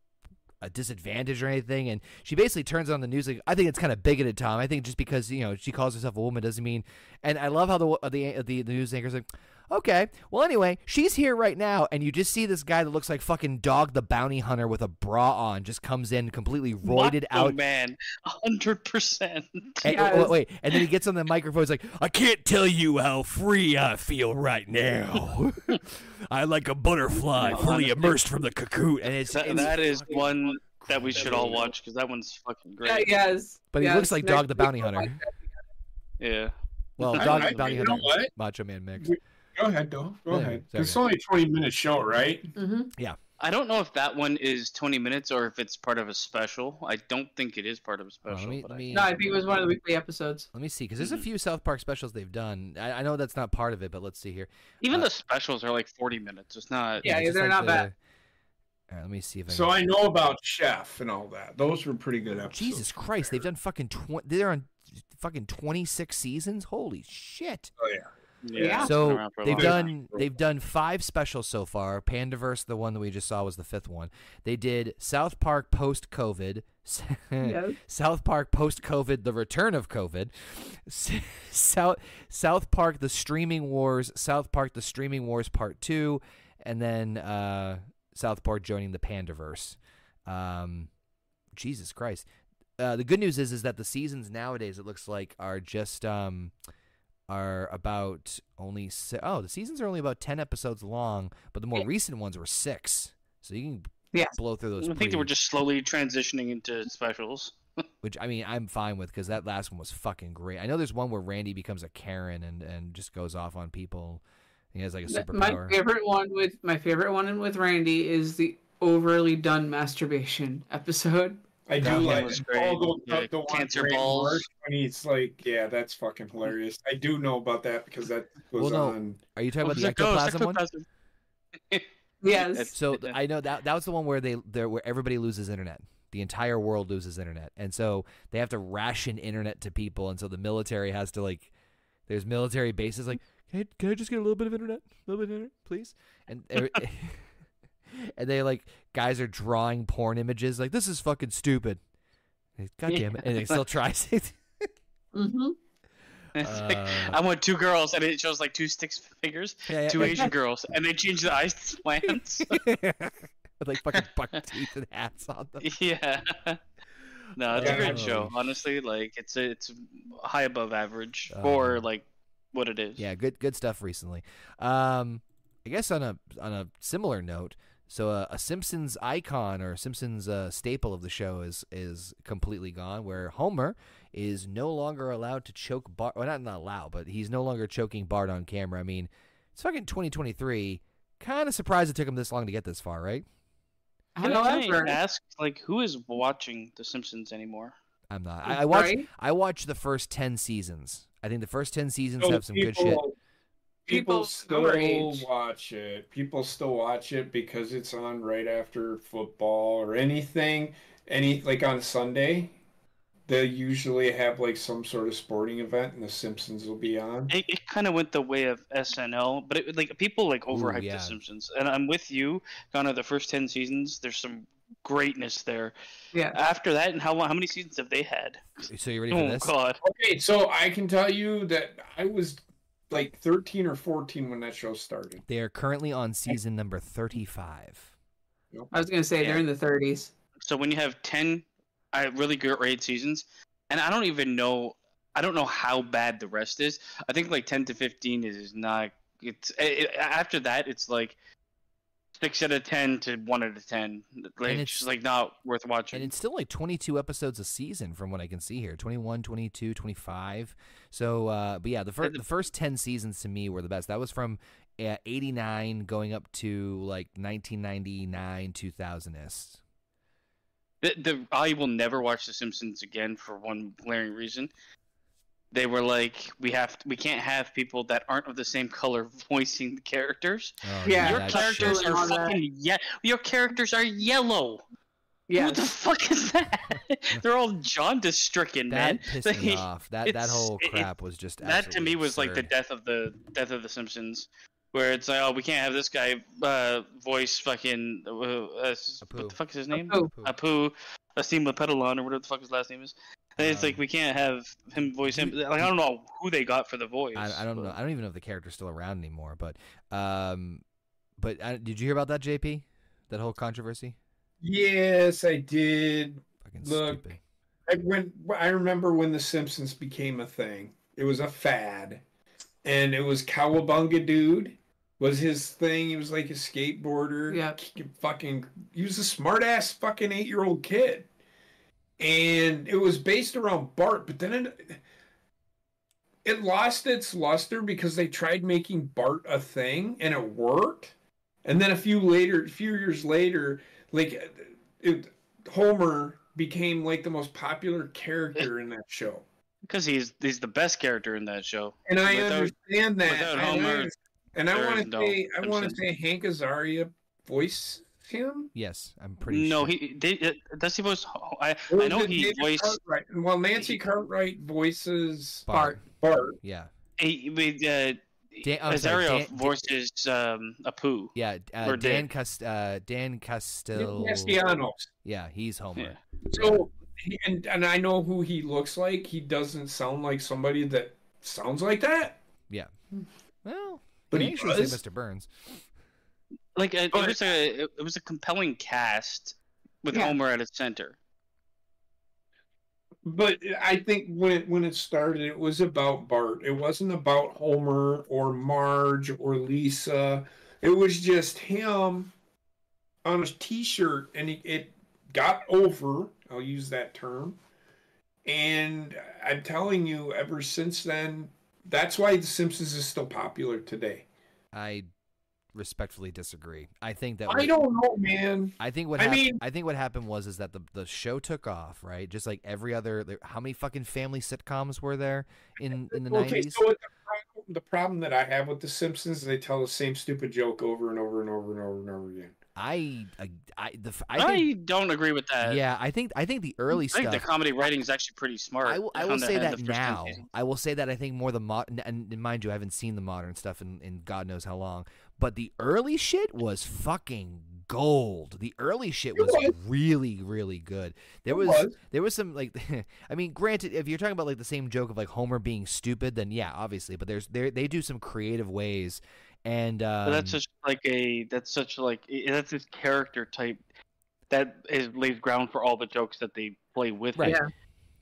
A disadvantage or anything, and she basically turns on the news like, "I think it's kind of bigoted, Tom. I think just because you know she calls herself a woman doesn't mean." And I love how the the the, the news anchor's like, Okay. Well, anyway, she's here right now, and you just see this guy that looks like fucking Dog the Bounty Hunter with a bra on just comes in completely roided Macho out. man, hundred percent. And, Yes. oh, wait, and then he gets on the microphone. He's like, "I can't tell you how free I feel right now. [laughs] I like a butterfly fully immersed from the cocoon." And it's, That, it's- that is one that we should all watch because that one's fucking Yeah, great. yes. but he yes. looks like Next Dog the Bounty Hunter. watch Yeah. Well, Dog I- the Bounty you Hunter, what? Macho Man mix. Go ahead, though. Go Yeah, ahead. sorry. It's only a twenty minute show, right? that. Mhm. Yeah. I don't know if that one is 20 minutes or if it's part of a special. I don't think it is part of a special. let me, but let I- No, I think it was one of the weekly episodes. let me see, because there's a Mhm. few South Park specials they've done. I, I know that's not part of it, but let's see here. Even uh, the specials are like 40 minutes. It's not. Yeah, just they're like not the- bad. All right, let me see if I So can- I know about Chef and all that. Those were pretty good episodes. Jesus Christ, they've done fucking twenty. They're on fucking 26 seasons. Holy shit. Oh yeah. Yeah. So around for a they've done time. they've done five specials so far. Panderverse, the one that we just saw, was the fifth one. They did South Park post COVID, Yes. [laughs] South Park post COVID, the return of COVID, [laughs] South South Park, the streaming wars, South Park, the streaming wars part two, and then uh, South Park joining the Panderverse. Um, Jesus Christ. Uh, the good news is is that the seasons nowadays it looks like are just um, are about only si- oh the seasons are only about 10 episodes long but the more Yeah. recent ones were six so you can Yes. blow through those I think they were just slowly transitioning into specials. [laughs] which i mean i'm fine with because that last one was fucking great i know there's one where randy becomes a karen and and just goes off on people he has like a Th- superpower My favorite one with my favorite one with Randy is the overly done masturbation episode. I do like was great. the, Yeah, the, the cancer Brandon balls. Marsh when he's like, yeah, that's fucking hilarious. I do know about that because that was Well, no. on. are you talking about the Like, ectoplasm one. [laughs] Yes. So I know that that was the one where they there where everybody loses internet. The entire world loses internet, and so they have to ration internet to people, and so the military has to like. There's military bases like, can I, can I just get a little bit of internet, a little bit of internet, please? And every- [laughs] [laughs] and they like guys are drawing porn images like this is fucking stupid. God damn it! And they still try. [laughs] hmm [laughs] It's like, Uh, I want two girls, and it shows like two sticks figures, Yeah, yeah, two yeah. Asian girls, and they change the ice plants. [laughs] with like fucking buck teeth and hats on them. yeah. No, it's Yeah. a great show. Oh, Honestly, like it's a, it's high above average Uh, for like what it is. Yeah, good good stuff recently. Um, I guess on a on a similar note, so uh, a Simpsons icon or Simpsons uh, staple of the show is is completely gone. Where Homer is no longer allowed to choke Bart. Well, not not allowed, but he's no longer choking Bart on camera. I mean, it's fucking 2023. Kind of surprised it took him this long to get this far, right? Can I However, ask, like, who is watching The Simpsons anymore? I'm not. I, I watched right? I watched the first ten seasons. I think the first ten seasons So have some good shit. People- People People still age. watch it. People still watch it because it's on right after football or anything. Any like on Sunday, they usually have like some sort of sporting event, and The Simpsons will be on. It, it kind of went the way of SNL, but it, like people like overhyped yeah. The Simpsons, and I'm with you. Kind of the first ten seasons, there's some greatness there. yeah. After that, and how long? How many seasons have they had? So you ready for Oh this? God! Okay, so I can tell you that I was like 13 or 14 when that show started. They are currently on season number 35. I was gonna say they're in the 30s. So when you have ten, uh, really good rated seasons, and I don't even know, I don't know how bad the rest is. I think like ten to fifteen is, is not. It's it, after that, it's like six out of ten to one out of ten. Like, And it's just like not worth watching. And it's still like 22 episodes a season from what I can see here 21, 22, 25. So, uh, but yeah, the, fir- the- first 10 seasons to me were the best. That was from uh, 89 going up to like 1999, 2000 ish. The, the I will never watch The Simpsons again for one glaring reason. They were like, we have, we can't have people that aren't of the same color [laughs] voicing the characters. Oh, Yeah, Your characters shit. are on fucking yeah. Your characters are yellow. Yeah. What the fuck is that? [laughs] They're all jaundice stricken, man. That pissed me off. That that it's- whole it- crap was just That to me was like the death of the death of the Simpsons, where it's like, oh, we can't have this guy uh, voice fucking uh, uh, what the fuck is his name? Apu. Apu, Asim Pedalon or whatever the fuck his last name is. And it's Um, like we can't have him voice him. Like I don't know who they got for the voice. I, I don't but- know. I don't even know if the character's still around anymore. But, um, but uh, did you hear about that, JP? That whole controversy? Yes, I did. Fucking Look, stupid. I when I remember when The Simpsons became a thing. It was a fad, and it was Cowabunga Dude was his thing. He was like a skateboarder. Yeah. Fucking, he was a smart ass fucking eight year old kid, and it was based around Bart. But then it it lost its luster because they tried making Bart a thing, and it worked. And then a few later, a few years later, like it, Homer became like the most popular character in that show. because he's he's the best character in that show. And I Without- understand that. without and I, Homer, and I want to no say, I want to say Hank Azaria voice him? Yes, I'm pretty sure no, sure. he they, uh, does he voice? I Or I know he David voiced. Cartwright? Well, Nancy Cartwright voices Bart. Bart. Yeah. He, we, uh, Dan- I'm sorry, Azaria Dan- voices um, Apu. Yeah, uh, Or Dan did. Cast- uh, Dan Castel. Castellaneta. Yeah, he's Homer. Yeah. So, and and I know who he looks like. He doesn't sound like somebody that sounds like that. Yeah. Well, But he he actually does. say Mr. Burns. Like uh, it But- was a it was a compelling cast with Yeah. Homer at its center. But I think when it, when it started, it was about Bart. It wasn't about Homer or Marge or Lisa. It was just him on a T-shirt, and he, it got over. I'll use that term. And I'm telling you, ever since then, that's why The Simpsons is still popular today. I respectfully disagree. I think that I what- don't know, man. I think what I hap- mean- I think what happened was is that the the show took off, right? Just like every other how many fucking family sitcoms were there in in the Okay, 90s? so the problem, the problem that I have with The Simpsons is they tell the same stupid joke over and over and over and over and over again. I I I, the, f- I I, think don't agree with that. yeah, I think I think the early I think stuff the comedy writing is actually pretty smart. I will, I will say that the first ten now. I will say that I think more the modern, and and mind you, I haven't seen the modern stuff in, in God knows how long. But the early shit was fucking gold. The early shit was was. really, really good. There was, was. there was some like, [laughs] I mean, granted, if you're talking about like the same joke of like Homer being stupid, then yeah, obviously. But there's there they do some creative ways, and um, that's such like a that's such like that's his character type that is lays ground for all the jokes that they play with. Right. it.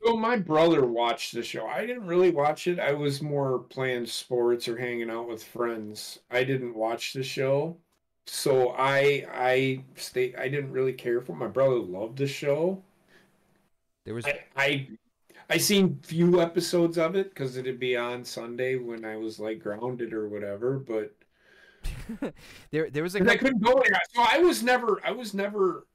So my brother watched the show. I didn't really watch it. I was more playing sports or hanging out with friends. I didn't watch the show. So I I stay I didn't really care for it. My brother loved the show. there was I I, I seen few episodes of it because it'd be on Sunday when I was like grounded or whatever, but [laughs] there there was a 'cause I couldn't go anywhere. So I was never I was never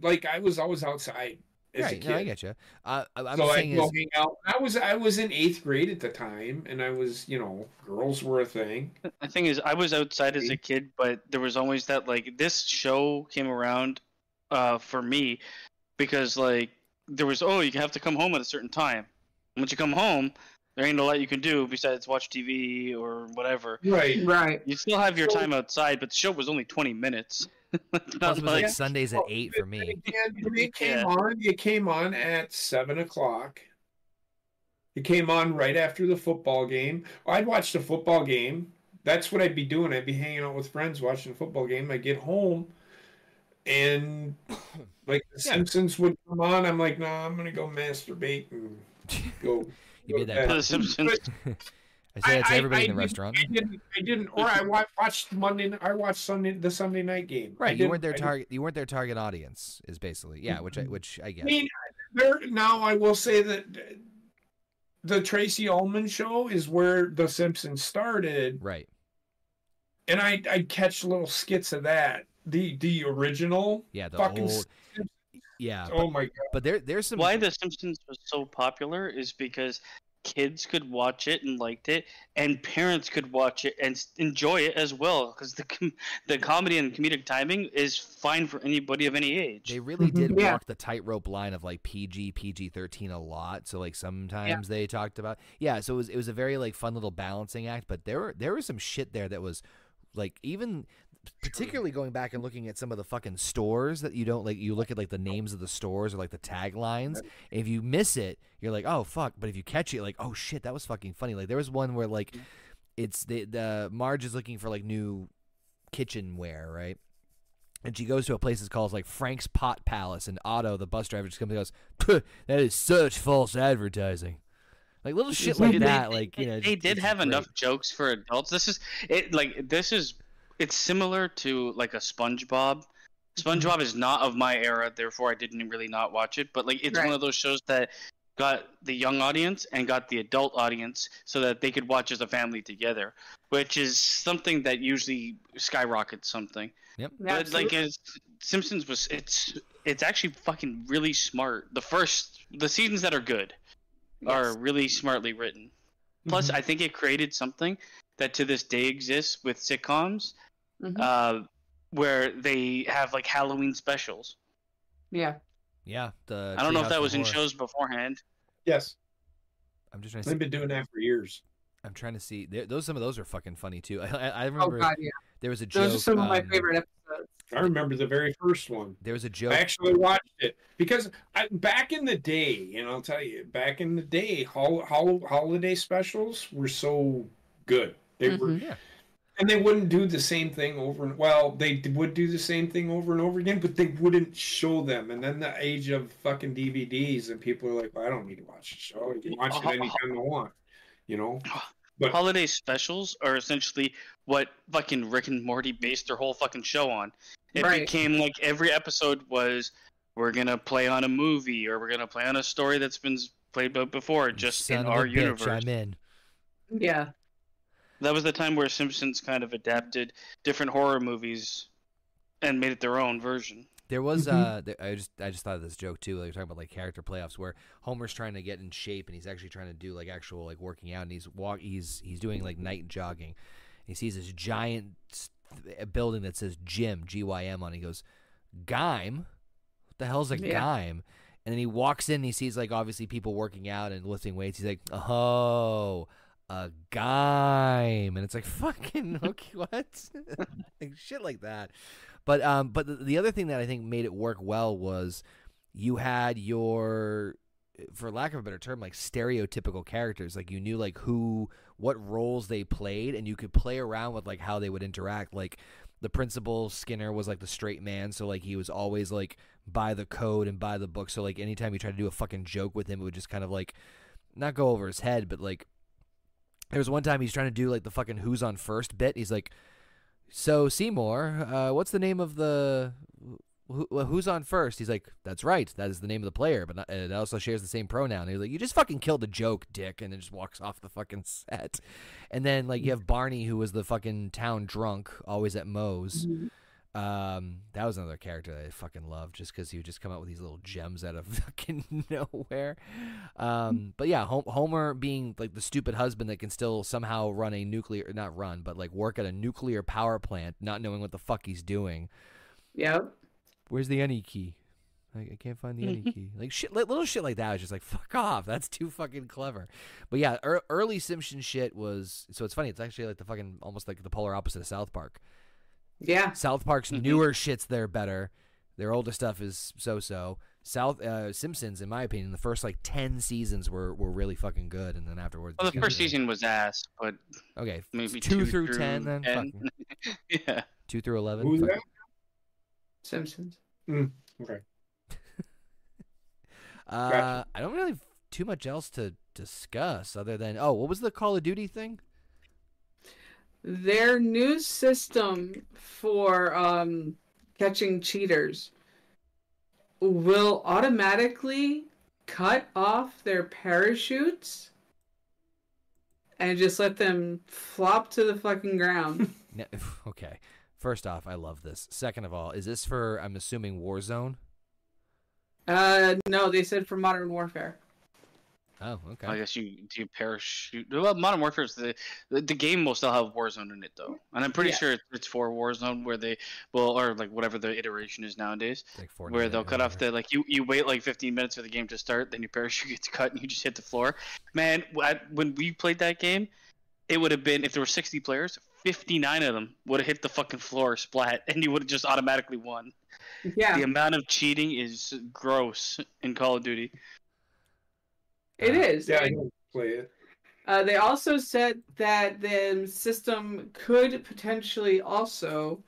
like I was always outside as a right. kid. No, I get you. Uh, I- I'm so I saying go is, hang out. I was I was in eighth grade at the time, and I was you know girls were a thing. The thing is, I was outside as a kid, but there was always that like this show came around uh, for me because like there was oh you have to come home at a certain time. Once you come home, there ain't a lot you can do besides watch TV or whatever. Right. Right. You still have your So- time outside, but the show was only twenty minutes. It's plus not it was like like- Sundays at eight for me. it came [laughs] Yeah. on. It came on at seven o'clock. It came on right after the football game. I'd watch the football game. That's what I'd be doing. I'd be hanging out with friends watching the football game. I get home, and [coughs] like the Yeah. Simpsons would come on. I'm like, nah, I'm gonna go masturbate and [laughs] go. You made that. The. Simpsons. [laughs] I say that to I- everybody I in the didn't- restaurant. I didn't. I didn't. Or I watched Monday. I watched Sunday the Sunday night game. Right, you weren't their target. You weren't their target audience. Is basically yeah, which I which I guess I mean, there now I will say that the Tracey Ullman show is where The Simpsons started, Right. and I I catch little skits of that. The the original Yeah, the fucking. old. Simpsons- Yeah, but, oh my god! but there there's some. Why The Simpsons was so popular is because kids could watch it and liked it, and parents could watch it and enjoy it as well. Because the com- the comedy and comedic timing is fine for anybody of any age. They really did mm-hmm. Yeah. walk the tightrope line of like PG, PG thirteen a lot. So like sometimes they talked about yeah. So it was it was a very like fun little balancing act. But there were there was some shit there that was like even particularly going back and looking at some of the fucking stores that you don't like. You look at like the names of the stores or like the taglines. If you miss it, you're like oh fuck. But if you catch it, like oh shit, that was fucking funny. Like there was one where like mm-hmm. it's the the Marge is looking for like new kitchenware, right? And she goes to a place that's called like Frank's Pot Palace, and Otto, the bus driver, just comes and goes, "That is such false advertising." Like little shit like they- that, they- like you know. they just- did have great. enough jokes for adults. This is it. Like this is it's similar to like a SpongeBob. SpongeBob is not of my era, therefore I didn't really not watch it. But like it's Right. one of those shows that got the young audience and got the adult audience so that they could watch as a family together, which is something that usually skyrockets something. Yep. But like as Simpsons was, it's it's actually fucking really smart. The first the seasons that are good are really smartly written. Plus, Mm-hmm. I think it created something that to this day exists with sitcoms. Mhm. Uh, where they have like Halloween specials. Yeah. Yeah, the. I don't know if that of was in shows beforehand. Yes, I'm just trying to. they've See, been doing that for years. I'm trying to see. There, those some of those are fucking funny too. [laughs] I, I, I Oh remember god, yeah. there was a joke. Those are some of my um, favorite episodes. I remember the very first one. There was a joke. I actually watched it because I, back in the day, and I'll tell you, back in the day, hol- hol- holiday specials were so good. They were, Mhm. Yeah. And they wouldn't do the same thing over and well, they would do the same thing over and over again, but they wouldn't show them. And then the age of fucking DVDs, and people are like, well, I don't need to watch the show. I can watch it anytime I want. You know, [sighs] But- Holiday specials are essentially what fucking Rick and Morty based their whole fucking show on. It Right. became like every episode was we're gonna play on a movie or we're gonna play on a story that's been played before, just Son in of a our bitch, universe. I'm in. Yeah. That was the time where Simpsons kind of adapted different horror movies and made it their own version. There was Mhm. uh, there, I just I just thought of this joke too. Like you're talking about like character playoffs, where Homer's trying to get in shape and he's actually trying to do like actual like working out, and he's walk he's he's doing like night jogging. He sees this giant s- building that says gym G Y M on. it. He goes, Gime, what the hell's a Yeah. Gime? And then he walks in, and he sees like obviously people working out and lifting weights. He's like, oh. A gime, and it's like [laughs] fucking [laughs] okay, what, [laughs] like shit like that. But um, but the, the other thing that I think made it work well was you had your, for lack of a better term, like stereotypical characters. Like you knew like who, what roles they played, and you could play around with like how they would interact. Like the principal Skinner was like the straight man, so like he was always like by the code and by the book. So like anytime you tried to do a fucking joke with him, it would just kind of like not go over his head, but like there was one time he's trying to do like the fucking who's on first bit. He's like, so Seymour, uh, what's the name of the who, uh, who's on first? He's like, that's right, that is the name of the player, but not, uh, it also shares the same pronoun. He's like, you just fucking killed the joke, dick, and then just walks off the fucking set. And then like you have Barney, who was the fucking town drunk, always at Moe's. Mm-hmm. Um, that was another character that I fucking loved, just because he would just come out with these little gems out of [laughs] fucking nowhere. Um, but yeah, Hom- Homer being like the stupid husband that can still somehow run a nuclear, not run, but like work at a nuclear power plant, not knowing what the fuck he's doing. Yep. Where's the any key? I, I can't find the any key. [laughs] Like shit, little shit like that. I was just like, fuck off. That's too fucking clever. But yeah, ear early Simpson shit was. So it's funny. It's actually like the fucking almost like the polar opposite of South Park. Yeah. South Park's Mhm. newer shits they're better. Their older stuff is so so. South uh, Simpsons, in my opinion, the first like ten seasons were, were really fucking good, and then afterwards. Well, the first really- season was ass, but Okay, maybe two, through ten then. 10. [laughs] Yeah. Two through eleven. Who's that? Simpsons. Okay. [laughs] Uh, Gotcha. I don't really have too much else to discuss other than oh, what was the Call of Duty thing? Their new system for um, catching cheaters will automatically cut off their parachutes and just let them flop to the fucking ground. [laughs] [sighs] Okay. First off, I love this. Second of all, is this for I'm assuming Warzone? uh, no, they said for Modern Warfare. Oh, okay. I guess you do you parachute. Well, Modern Warfare is the, the the game will still have Warzone in it though, and I'm pretty Yeah. sure it's for Warzone where they will or like whatever the iteration is nowadays, like Fortnite where they'll cut off the like you you wait like 15 minutes for the game to start, then your parachute [laughs] gets cut and you just hit the floor. Man, I- when we played that game, it would have been if there were 60 players, 59 of them would have hit the fucking floor splat, [laughs] and you would have just automatically won. Yeah, The amount of cheating is gross in Call of Duty. It is. Yeah, I play it. Uh, they also said that the system could potentially also,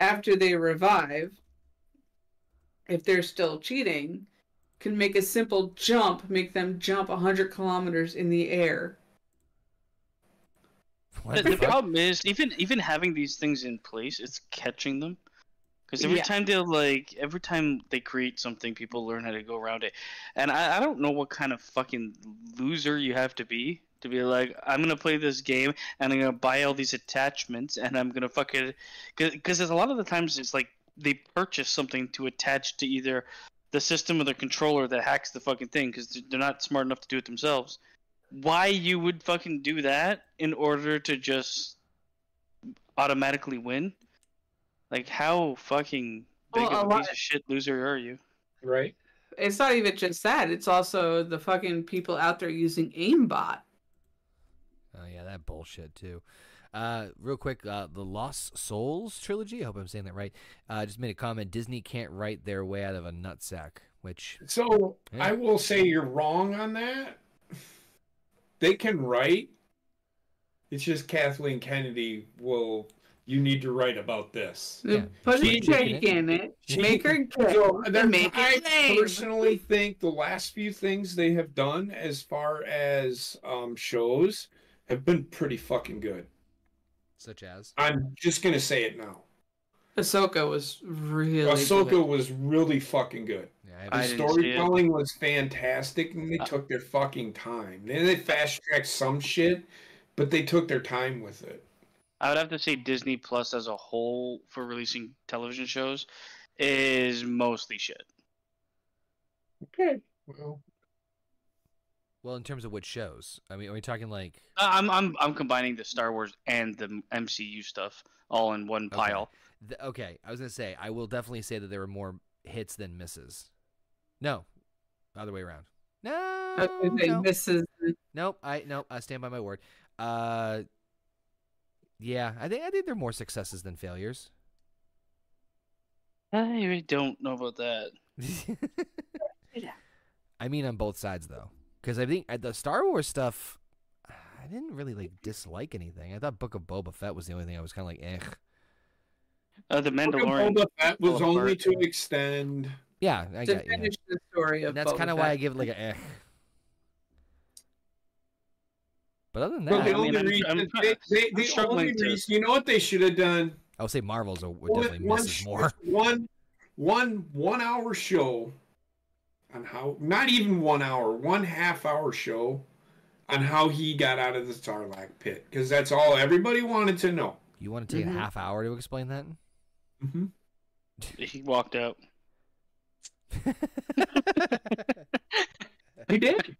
after they revive, if they're still cheating, can make a simple jump, make them jump 100 kilometers in the air. What The, the the problem is even even having these things in place, it's catching them. Because every Yeah. time they'll like every time they create something, people learn how to go around it. And I, I don't know what kind of fucking loser you have to be to be like, I'm gonna play this game and I'm gonna buy all these attachments and I'm gonna fucking because there's a lot of the times it's like they purchase something to attach to either the system or the controller that hacks the fucking thing because they're not smart enough to do it themselves. Why you would fucking do that in order to just automatically win? Like, how fucking big Well, a of a lot- piece of shit loser are you? Right. It's not even just that. It's also the fucking people out there using aimbot. Oh yeah, that bullshit too. Uh, real quick, uh, the Lost Souls trilogy. I hope I'm saying that right. Uh, just made a comment. Disney can't write their way out of a nutsack, which So Yeah. I will say you're wrong on that. They can write. It's just Kathleen Kennedy will. You need to write about this. Yeah. Put She- a Jake in it. she- Make her gay. [laughs] So make I it lame. personally think the last few things they have done, as far as um, shows, have been pretty fucking good. such as I'm just gonna say it now. Ahsoka was really Ahsoka good. was really fucking good. yeah, The I I have, didn't see it. storytelling was fantastic, and they Uh, took their fucking time. Then they fast tracked some shit, but they took their time with it. I would have to say Disney Plus as a whole for releasing television shows is mostly shit. Okay. Well, well, in terms of which shows, I mean, are we talking like Uh, I'm I'm I'm combining the Star Wars and the MCU stuff all in one Okay. pile. The, okay, I was gonna say I will definitely say that there were more hits than misses. No, other way around. No, I was gonna say, no. This is nope. I nope. I stand by my word. Uh, yeah, I think I think they're more successes than failures. I don't know about that. [laughs] I mean, on both sides though, because I think uh, the Star Wars stuff, I didn't really like dislike anything. I thought Book of Boba Fett was the only thing I was kind of like, eh. Uh, the Book of Mandalorian. Boba Fett was fell only apart. to extend. Yeah, I to got you. finish the story of And that's kind of why I give it like a eh. But other than Well, that, the I mean, only I'm- reason I'm- they, they, the only reason, you know what they should have done? I would say Marvels are, would One- definitely one misses more. [laughs] One, one, one hour show on how, not even one hour, one half hour show on how he got out of the Sarlacc pit, because that's all everybody wanted to know. You want to take Mhm. a half hour to explain that? Mm-hmm. He walked out. He did.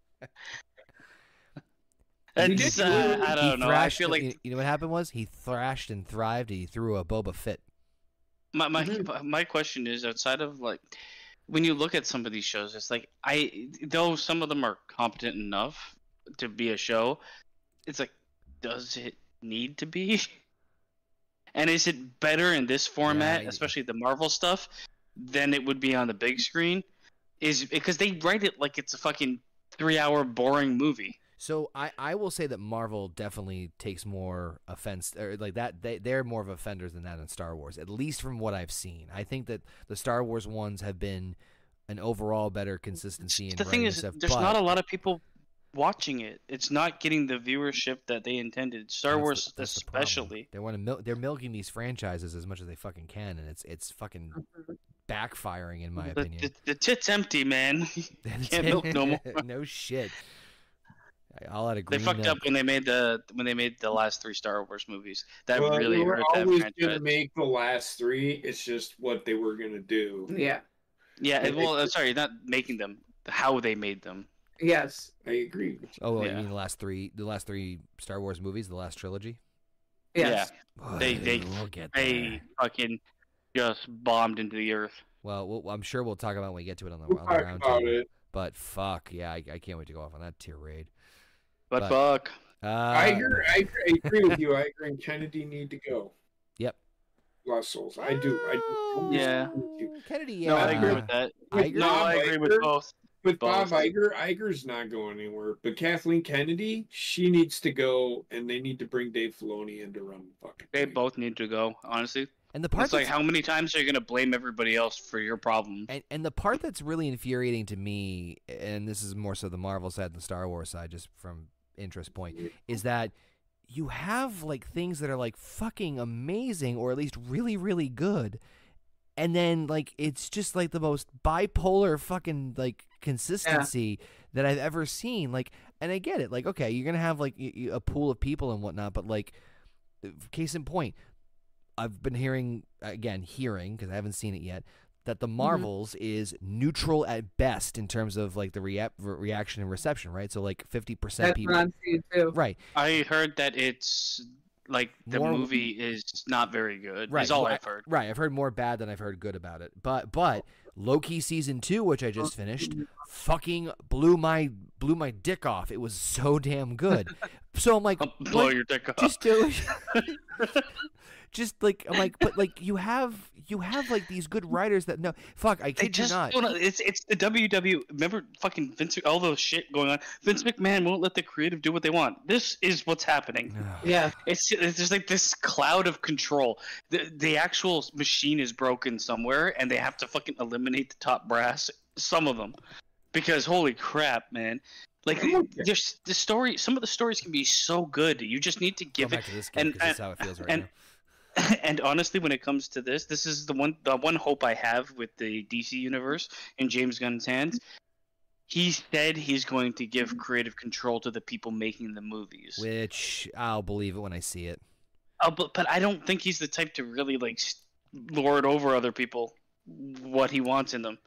He It's, did. uh, I don't know. I feel like you you know what happened was he thrashed and thrived. He threw a Boba fit. my my Mhm. my question is outside of like when you look at some of these shows, it's like I though some of them are competent enough to be a show, it's like does it need to be? [laughs] And is it better in this format, Yeah, I- especially the Marvel stuff, than it would be on the big screen? Is because they write it like it's a fucking three-hour boring movie. So I, I will say that Marvel definitely takes more offense or like that they they're more of offenders than that in Star Wars at least from what I've seen. I think that the Star Wars ones have been an overall better consistency in the thing is, stuff. there's but not a lot of people watching it. It's not getting the viewership that they intended. Star that's Wars, the- that's the especially. They want to mil- they're milking these franchises as much as they fucking can, and it's it's fucking backfiring in my the, opinion. the, the tit's empty, man. [laughs] [laughs] can't milk no more. [laughs] no shit. I'll add a they fucked up when they made the when they made the last three Star Wars movies. That well, really they were hurt that always franchise. gonna make the last three. It's just what they were gonna do. Yeah. Yeah, they- well, uh, sorry, not making them. How they made them. Yes. I agree. Oh, well, you mean the last three, the last three Star Wars movies, the last trilogy? Yes. They- they- we'll get They fucking just bombed into the earth. Well, we'll, I'm sure we'll talk about it when we get to it on the, We'll on the talk round about table. it. But fuck, yeah, I, I can't wait to go off on that tirade. But, But- fuck. Uh, I agree. I agree, I agree with you. I agree. [laughs] Kennedy need to go. Yep. Lost souls. I do. I do. Yeah. agree with you. Kennedy. Yeah, No, I agree uh, with that. I agree. No, I agree with both. With Bob Both. Iger, Iger's not going anywhere. But Kathleen Kennedy, she needs to go, and they need to bring Dave Filoni in to run the fucking. They thing. both need to go. Honestly, And the part it's like how many times are you gonna blame everybody else for your problem? And and the part that's really infuriating to me, and this is more so the Marvel side than the Star Wars side, just from interest point, is that you have like things that are like fucking amazing or at least really really good, and then like it's just like the most bipolar fucking like consistency that I've ever seen. Like, and I get it. Like, okay, you're gonna have like a pool of people and whatnot, but like, case in point, I've been hearing again, hearing because I haven't seen it yet, that the mm-hmm. Marvels is neutral at best in terms of like the rea- re- reaction and reception, right? So like fifty percent people, what I'm seeing too. right? I heard that it's like the More- movie is not very good. Right, Is all well, I've heard. Right, I've heard more bad than I've heard good about it. But but Loki season two, which I just finished, fucking blew my blew my dick off. It was so damn good. [laughs] So I'm like, I'll blow what- your dick off. just do [laughs] [laughs] just like I'm like, but like you have you have like these good [laughs] writers that know. Fuck, I They kid just not. don't know- it's it's the WW. Remember fucking Vince all those shit going on. Vince McMahon won't let the creative do what they want. This is what's happening. Yeah. It's, it's just like this cloud of control. The the actual machine is broken somewhere, and they have to fucking eliminate the top brass. Some of them, because holy crap, man! Like there's the story. Some of the stories can be so good. You just need to Go give it back to this game and- because that's how it feels right and- now. [laughs] and honestly, when it comes to this, this is the one the one hope I have with the DC universe in James Gunn's hands. He said he's going to give creative control to the people making the movies. Which I'll believe it when I see it. Uh, but but I don't think he's the type to really like lord over other people what he wants in them.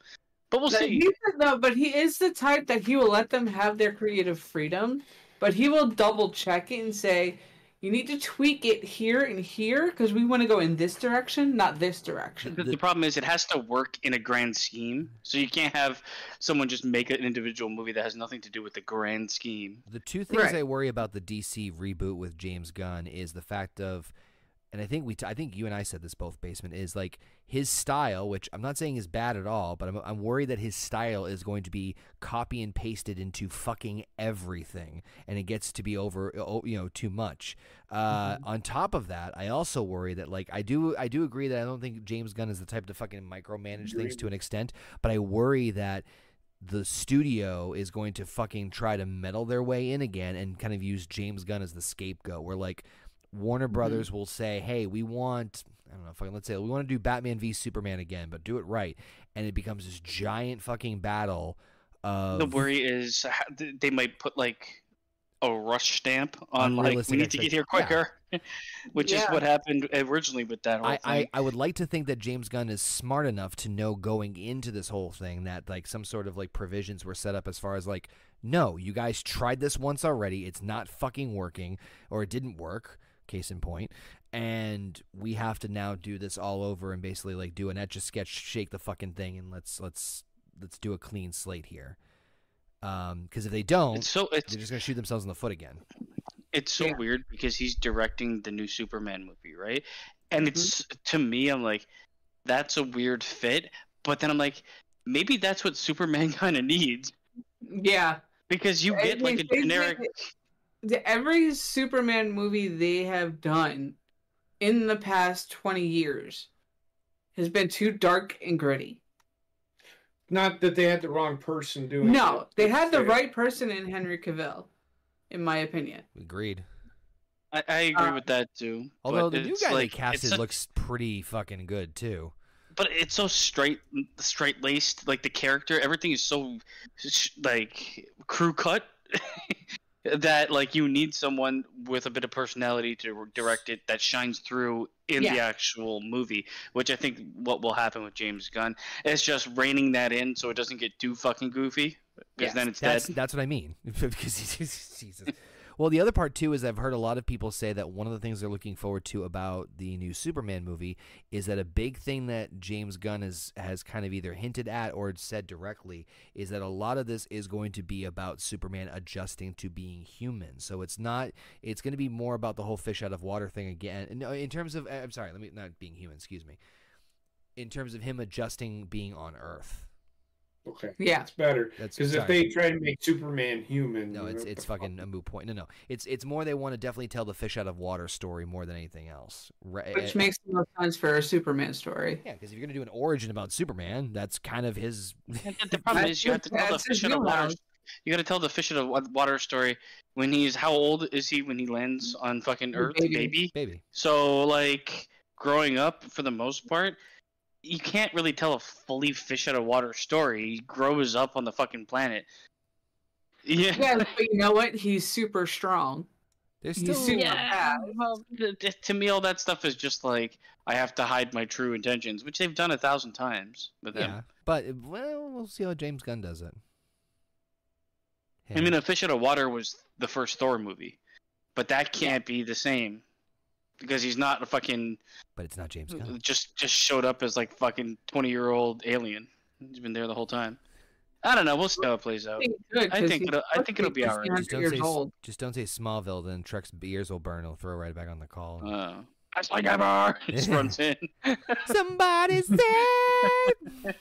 But we'll But see. he- no, but he is the type that he will let them have their creative freedom, but he will double check it and say, "You need to tweak it here and here because we want to go in this direction, not this direction." The, the problem is it has to work in a grand scheme. So you can't have someone just make an individual movie that has nothing to do with the grand scheme. The two things Right. I worry about the DC reboot with James Gunn is the fact of, and I think we, t- I think you and I said this both, basement is like his style, which I'm not saying is bad at all, but I'm, I'm worried that his style is going to be copy and pasted into fucking everything, and it gets to be over, you know, too much. Uh, On top of that, I also worry that like I do, I do agree that I don't think James Gunn is the type to fucking micromanage things to an extent, but I worry that the studio is going to fucking try to meddle their way in again and kind of use James Gunn as the scapegoat. Where like Warner mm-hmm. Brothers will say, "Hey, we want I don't know, fucking let's say we want to do Batman v Superman again, but do it right," and it becomes this giant fucking battle. Of The worry is they might put like a rush stamp on like we need to get here expect- yeah. quicker, [laughs] which is what happened originally with that whole I, I. I would like to think that James Gunn is smart enough to know going into this whole thing that like some sort of like provisions were set up as far as like no you guys tried this once already it's not fucking working or it didn't work case in point and we have to now do this all over and basically like do an etch a sketch shake the fucking thing and let's let's let's do a clean slate here um because if they don't it's so it's they're just gonna shoot themselves in the foot again it's so Yeah. weird because he's directing the new Superman movie, right? And it's to me, I'm like, that's a weird fit. But then I'm like, maybe that's what Superman [laughs] kind of needs Yeah, because you get like a generic. The, every Superman movie they have done in the past twenty years has been too dark and gritty. Not that they had the wrong person doing it. No, they had the right person in Henry Cavill, in my opinion. agreed I, I agree uh, with that too. although but the new it's guy like, they casted it's such- looks pretty fucking good too but it's so straight, straight laced. Like the character, everything is so like crew cut [laughs] that like you need someone with a bit of personality to direct it that shines through in the actual movie. Which I think what will happen with James Gunn is just reining that in so it doesn't get too fucking goofy. Because Yes. then it's That's dead. that's what I mean. [laughs] because he's, Jesus. Well, the other part too is I've heard a lot of people say that one of the things they're looking forward to about the new Superman movie is that a big thing that James Gunn has has kind of either hinted at or said directly is that a lot of this is going to be about Superman adjusting to being human. So it's not it's going to be more about the whole fish out of water thing again. No, uh, in terms of uh, I'm sorry, let me not being human, excuse me. In terms of him adjusting being on Earth. Okay, Yeah. that's better. That's Because if they try to make Superman human, No, it's it's fucking a moot point. No, no, it's it's more they want to definitely tell the fish out of water story more than anything else. Right? Eh, Which makes the most sense for a Superman story. yeah, because if you're gonna do an origin about Superman, that's kind of his. [laughs] The problem is you have to tell the fish out of water. You got to tell the fish out of water story when he's how old is he when he lands on fucking Earth, Baby. baby? Baby, So like growing up for the most part, you can't really tell a fully fish out of water story. He grows up on the fucking planet. Yeah. Yeah, but you know what? He's super strong. there's You still see- Yeah, well, th- th- to me, all that stuff is just like I have to hide my true intentions, which they've done a thousand times with him. yeah, but well, we'll see how James Gunn does it. I mean, A Fish Out of Water was the first Thor movie, but that can't be the same. Because he's not a fucking But it's not James Gunn. just just showed up as like fucking twenty year old alien. He's been there the whole time. I don't know. We'll see how it plays out. I think, good, I 'cause think it'll- I think it'll be supposed to alright. Just don't say just don't say Smallville, then Truck's ears will burn. He'll throw right back on the call. Uh, that's like ever. [laughs] He just runs in. [laughs] Somebody said. [laughs]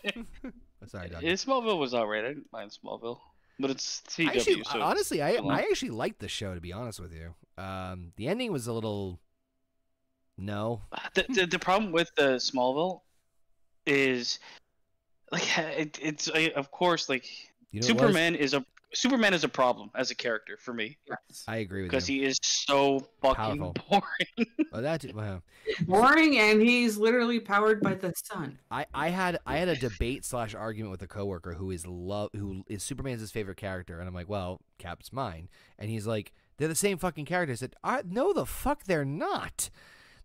Sorry, Doug. Yeah, Smallville was alright. I didn't mind Smallville, but it's CW. I actually, so honestly, I, Go. I actually liked the show. To be honest with you, um, the ending was a little. No, the, the the problem with the Smallville is like [laughs] it, it's uh, of course like you know what it was? Superman is a Superman is a problem as a character for me I agree with you. because he is so fucking Powerful. boring. [laughs] Well, that well, Boring, and he's literally powered by the sun. I, I had I had a debate slash argument with a coworker who is love who is Superman's his favorite character, and I'm like, well, Cap's mine, and he's like, they're the same fucking character. I said, I, no, the fuck, they're not.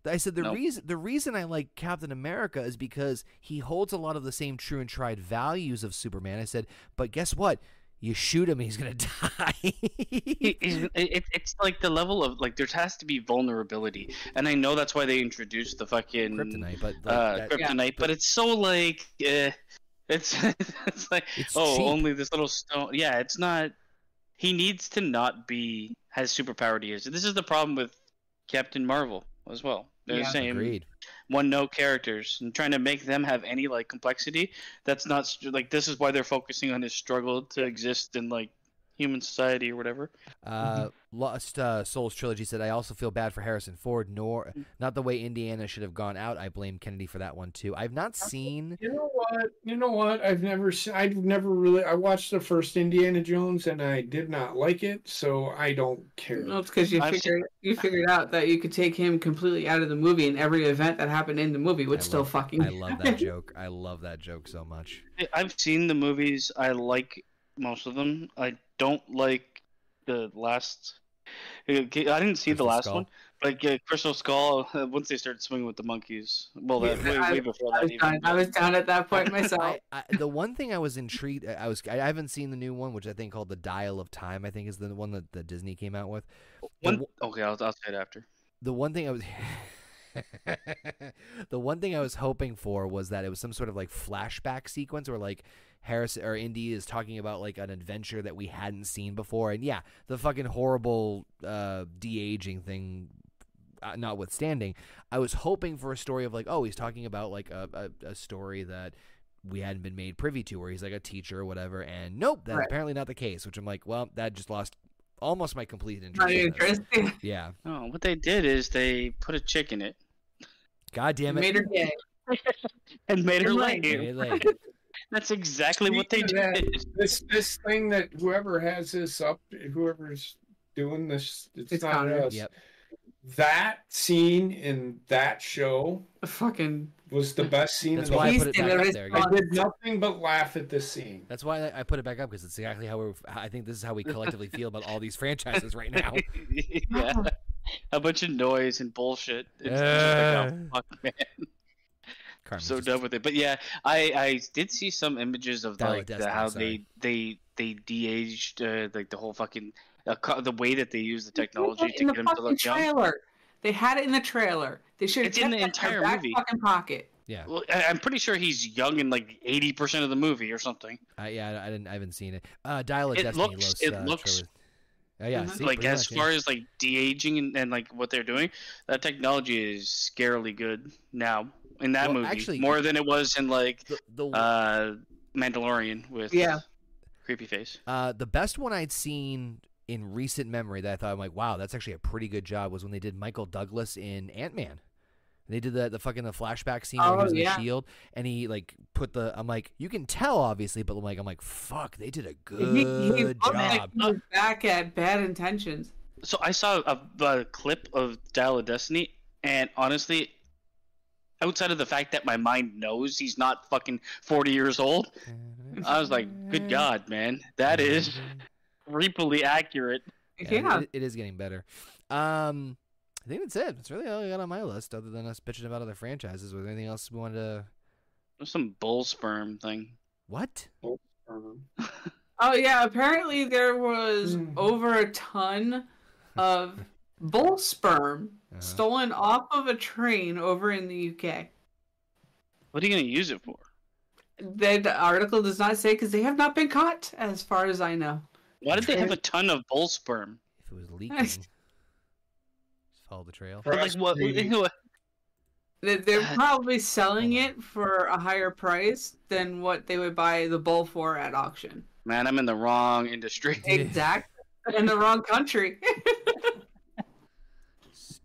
I said the Nope. reason the reason I like Captain America is because he holds a lot of the same true and tried values of Superman. I said, but guess what? You shoot him, he's gonna [laughs] die. It- it- it- it's like the level of like there has to be vulnerability, and I know that's why they introduced the fucking Kryptonite, but like, uh, that- kryptonite, but it's so like eh, it's [laughs] it's like It's oh cheap. only this little stone. Yeah, it's not. He needs to not be as superpowered he is. This is the problem with Captain Marvel as well. They're Yeah. the same agreed. one note characters and trying to make them have any like complexity. That's not like this is why they're focusing on his struggle to exist in like human society or whatever. Uh, Lost uh, Souls trilogy said, "I also feel bad for Harrison Ford. Nor not the way Indiana should have gone out. I blame Kennedy for that one too. I've not seen. You know what? You know what? I've never seen. I've never really. I watched the first Indiana Jones and I did not like it, so I don't care. No, it's because you I've figured you figured out that you could take him completely out of the movie, and every event that happened in the movie would I still love- fucking. I love that [laughs] joke. I love that joke so much. I've seen the movies. I like most of them. I don't like the last. uh, I didn't see the last Skull? one. Like uh, Crystal Skull, uh, once they started swinging with the monkeys. Well, that, way, I- way before I that was, even. done, I was down at that point [laughs] myself. I, I, the one thing I was intrigued. I I was. I haven't seen the new one, which I think called the Dial of Time. I think is the one that, that Disney came out with. The One, one- okay, I'll, I'll say it after. the one thing I was [laughs] the one thing I was hoping for was that it was some sort of like flashback sequence where like Harris or Indy is talking about like an adventure that we hadn't seen before and yeah the fucking horrible uh de-aging thing uh, notwithstanding I was hoping for a story of like oh he's talking about like a, a, a story that we hadn't been made privy to where he's like a teacher or whatever and nope that's Right. apparently not the case which I'm like well that just lost almost my complete interest Not in this. interesting. [laughs] yeah Oh, what they did is they put a chick in it god damn it Made her gay. [laughs] and made her Right. lame. [laughs] Hey, like, That's exactly what they Speaking that, did. This this thing that whoever has this up, whoever's doing this, it's, It's not Connor. us. Yep. That scene in that show Fucking. was the best scene. That's in the why I whole- put it back up there. I did nothing but laugh at this scene. That's why I I put it back up because it's exactly how we're. I think this is how we collectively feel about all these franchises right now. [laughs] yeah. A bunch of noise and bullshit. It's just Uh. like, oh, fuck, man. I'm Carmen's so just- done with it. But yeah, I I did see some images of Dial of like the, how they they they de-aged uh, like the whole fucking uh, co- the way that they use the technology to in the get him to fucking look young. trailer. They had it in the trailer. They should have It's in the entire their back movie. fucking pocket. Yeah, Well, I, I'm pretty sure he's young in like eighty percent of the movie or something. I, yeah. I didn't. I haven't seen it. Uh, Dial of It Destiny. looks- Los, it uh, looks- Trilogy. Uh, yeah, Mhm. see, like as much, yeah. far as like de-aging and, and like what they're doing, that technology is scarily good now in that Well, movie actually- more than it was in like the the, uh Mandalorian with Yeah. creepy face. uh, the best one I'd seen in recent memory that I thought I'm like, wow, that's actually a pretty good job was when they did Michael Douglas in Ant Man. They did the the fucking the flashback scene where he Oh, was in yeah. the shield and he like put the I'm like you can tell obviously but I'm like I'm like fuck they did a good He, he looked like job he back at bad intentions. So I saw a, a clip of Dial of Destiny, and honestly, outside of the fact that my mind knows he's not fucking forty years old, I was like, "Good [laughs] God, man, that is creepily accurate." Yeah, Yeah. it- it is getting better. Um, I think that's it. That's really all I got on my list, other than us bitching about other franchises. Was there anything else we wanted to? There's some bull sperm thing. What? Um, [laughs] Oh yeah, apparently there was Mhm. over a ton of bull sperm Uh-huh. stolen off of a train over in the UK. What are you gonna use it for? The, the article does not say because they have not been caught, as far as I know. Why did they have a ton of bull sperm? If it was [laughs] leaking, just follow the trail. But, like what? [laughs] what- They- They're [sighs] probably selling it for a higher price than what they would buy the bull for at auction. Man, I'm in the wrong industry. Exactly. [laughs] In the wrong country.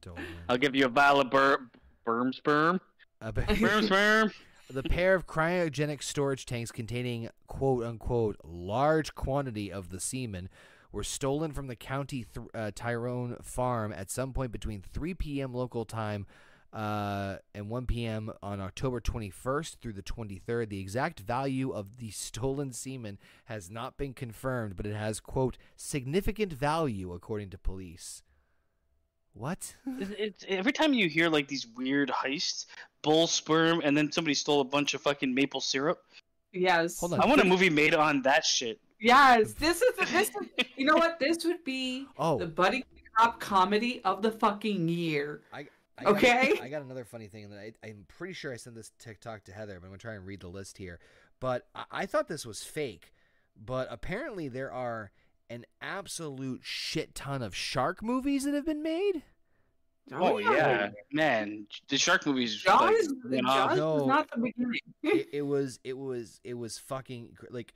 Stolen. I'll give you a vial of bur- berm sperm. A ba- [laughs] Berm sperm. [laughs] the pair of cryogenic storage tanks containing quote unquote large quantity of the semen were stolen from the county th- uh, Tyrone farm at some point between 3 p.m. local time uh, and 1 p.m. on October 21st through the 23rd. The exact value of the stolen semen has not been confirmed, but it has quote significant value according to police. What? [laughs] It's, it's, every time you hear like these weird heists, bull sperm, and then somebody stole a bunch of fucking maple syrup. yes. Hold on. I want a movie made on that shit. Yes. This is this is [laughs] you know what? This would be Oh. the buddy cop comedy of the fucking year. I got- Okay. I got another funny thing, and I, I'm pretty sure I sent this TikTok to Heather, but I'm gonna try and read the list here. But I, I thought this was fake, but apparently there are an absolute shit ton of shark movies that have been made. Oh, oh yeah, man, the shark movies. Jaws, like, Jaws went was No. not the beginning. it, [laughs] it was, it was, it was fucking like.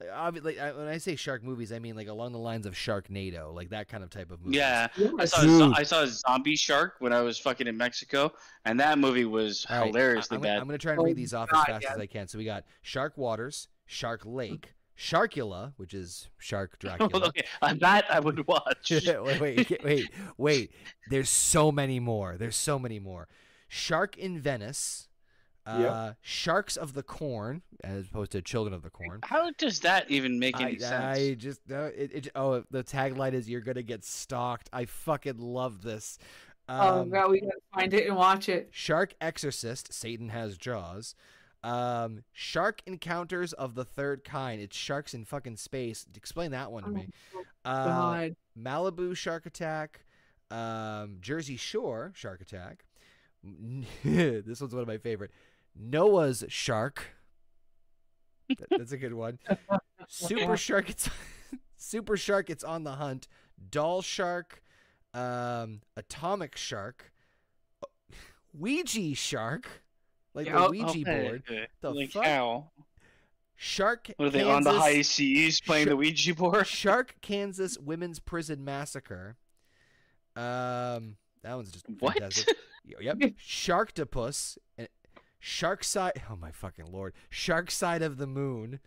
obvi- Like when I say shark movies, I mean like along the lines of Sharknado, like that kind of type of movie. Yeah, I saw a Dude. I saw a zombie shark when I was fucking in Mexico, and that movie was All right, hilariously I, am gonna, bad. I'm gonna try and Oh read these off God, as fast yes. as I can. So we got Shark Waters, Shark hmm. Lake, Sharkula, which is Shark [laughs] Dracula. okay, uh, that I would watch. [laughs] wait, wait, wait, wait. There's so many more. There's so many more. Shark in Venice. Uh, Sharks of the Corn, as opposed to Children of the Corn. How does that even make any I, sense? I just no, it, it. Oh, the tagline is "You're gonna get stalked." I fucking love this. oh Um, god, we gotta find it and watch it. Shark Exorcist, Satan has jaws. Um, Shark Encounters of the Third Kind. It's sharks in fucking space. Explain that one to Oh, me. Uh, Malibu Shark Attack, um, Jersey Shore Shark Attack. [laughs] this one's one of my favorite. Noah's Shark. That- that's a good one. Super [laughs] Shark. It's [laughs] Super Shark. It's on the hunt. Doll Shark, um, Atomic Shark, Ouija Shark, like Yeah, the Ouija Okay, board. okay. The like fuck? how? Shark. What are they on the high seas playing Sh- the Ouija board? [laughs] Shark Kansas Women's Prison Massacre. Um, that one's just What? fantastic. Yep. [laughs] Sharktopus. uh, Shark side. Oh my fucking lord. Shark side of the moon.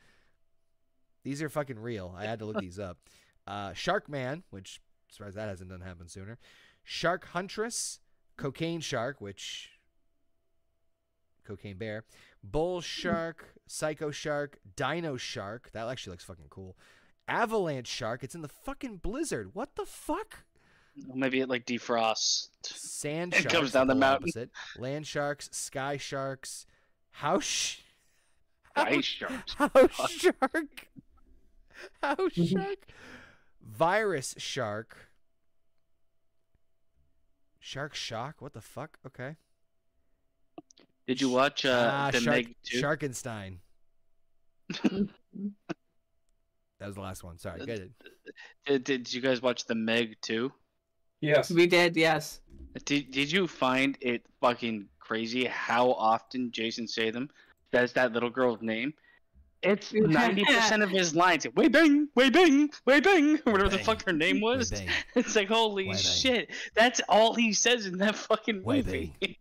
These are fucking real. I had to look [laughs] these up. Uh, Shark Man, which surprised that hasn't done happen sooner. Shark Huntress, Cocaine Shark, which Cocaine Bear, Bull Shark, Psycho Shark, Dino Shark. That actually looks fucking cool. Avalanche Shark. It's in the fucking blizzard. What the fuck? Maybe it like defrosts. Sand [laughs] It sharks. comes down the mountain. opposite. Land sharks, sky sharks, house. Ice sharks. House shark. House [laughs] shark. Virus shark. Shark shock. What the fuck? Okay. Did you watch uh, ah, the shark, Meg 2? Sharkenstein. [laughs] that was the last one. Sorry. Good. Did, did you guys watch the Meg 2? Yes. We did, yes. Did, did you find it fucking crazy how often Jason Statham says that little girl's name? It's [laughs] 90% of his lines. Way bang, way bang, way bang, or [laughs] whatever the fuck her name was. It's like, holy Way bang. shit. That's all he says in that fucking Way movie. Yes.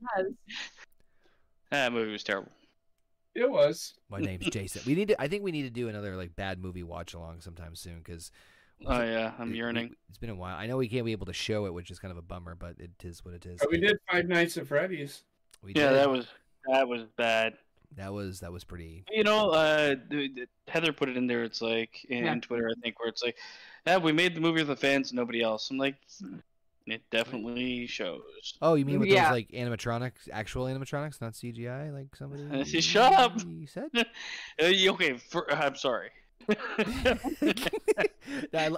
That movie was terrible. It was. My name's Jason. We need to. I think we need to do another like bad movie watch along sometime soon because. Oh, yeah, I'm yearning. It's been a while. I know we can't be able to show it, which is kind of a bummer, but it is what it is. But we did Five Nights at Freddy's. We Yeah, did. that was that was bad. that was that was pretty. You know, uh, th- th- Heather put it in there. It's like in Yeah. Twitter, I think, where it's like, "Yeah, we made the movie with the fans, nobody else." I'm like, it definitely shows. Oh, you mean with Yeah. those like animatronics, actual animatronics, not CGI, like somebody [laughs] Shut up. [laughs] You said? Uh, okay, for, I'm sorry. [laughs] I,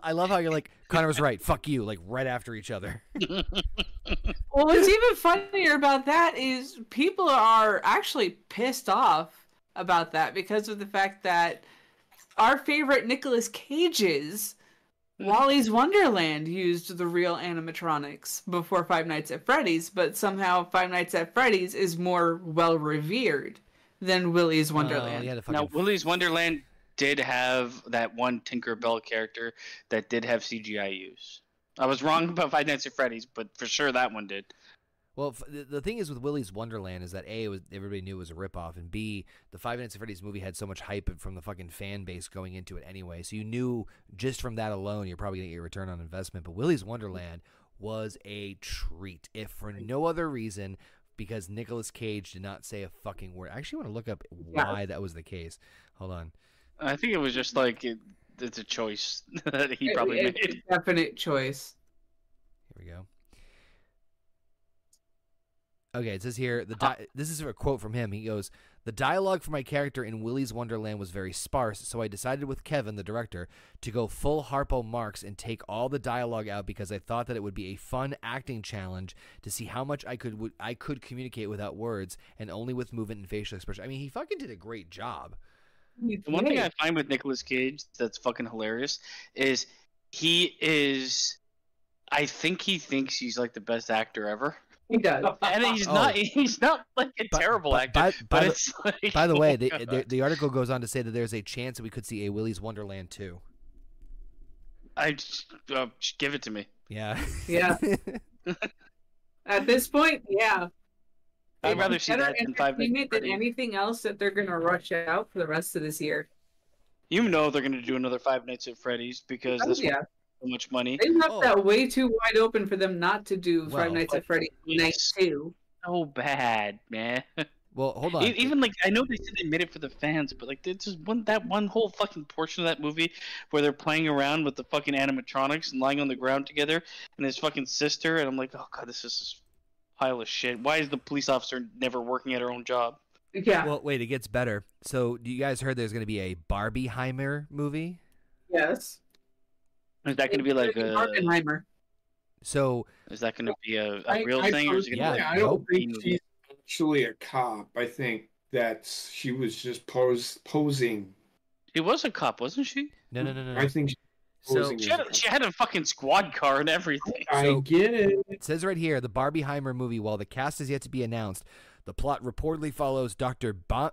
I love how you're like Connor was right. Fuck you, like right after each other. Well, what's even funnier about that is people are actually pissed off about that because of the fact that our favorite Nicolas Cage's Wally's Wonderland used the real animatronics before Five Nights at Freddy's, but somehow Five Nights at Freddy's is more well revered than Willy's Oh, Wonderland. you had to fucking now, Willy's Wonderland did have that one Tinkerbell character that did have CGI use. I was wrong about Five Nights at Freddy's, but for sure that one did. Well, f- the, the thing is with Willy's Wonderland is that a it was everybody knew it was a ripoff, and b the Five Nights at Freddy's movie had so much hype from the fucking fan base going into it anyway, so you knew just from that alone you're probably gonna get your return on investment. But Willy's Wonderland was a treat, if for no other reason because Nicolas Cage did not say a fucking word. I actually want to look up why that was the case. Hold on. I think it was just like it, it's a choice [laughs] that he It- made. it's a definite choice. Here we go. Okay, it says here the di- this is a quote from him. He goes, "The dialogue for my character in Willy's Wonderland was very sparse, so I decided with Kevin, the director, to go full Harpo Marx and take all the dialogue out because I thought that it would be a fun acting challenge to see how much I could would I could communicate without words and only with movement and facial expression. I mean, he fucking did a great job. The one thing I find with Nicolas Cage that's fucking hilarious is he is. I think he thinks he's like the best actor ever, he does. [laughs] and he's Oh. not. He's not like a But- terrible but actor. by- but by the- it's like, By the way, the, the [laughs] the article goes on to say that there's a chance that we could see a Willy's Wonderland too. I just, uh, just give it to me. Yeah. Yeah. [laughs] At this point, yeah. I'd rather see better that than Five Nights entertainment at than anything else that they're gonna rush out for the rest of this year. You know they're gonna do another Five Nights at Freddy's because Oh, this yeah. One so much money. They left Oh. that way too wide open for them not to do Well, Five Nights at Freddy's Night Two. So bad, man. [laughs] well, hold on. Even like I know they said they made it for the fans, but like there's just one that one whole fucking portion of that movie where they're playing around with the fucking animatronics and lying on the ground together, and his fucking sister, and I'm like, oh god, this is a pile of shit. Why is the police officer never working at her own job? Yeah. Well, wait, it gets better. So, you guys heard there's going to be a Barbieheimer movie? yes. Is that going to be like a? Barbenheimer. So, Is that going to be a real I thing, or is it Yeah, going to I be don't nope. think she's actually a cop. I think that she was just pose posing. She was a cop, wasn't she? no, no, no, no. I think she's So- She had, a a, she had a fucking squad car and everything. I So- get it. It says right here the Barbieheimer movie, while the cast is yet to be announced, the plot reportedly follows Dr. Bom-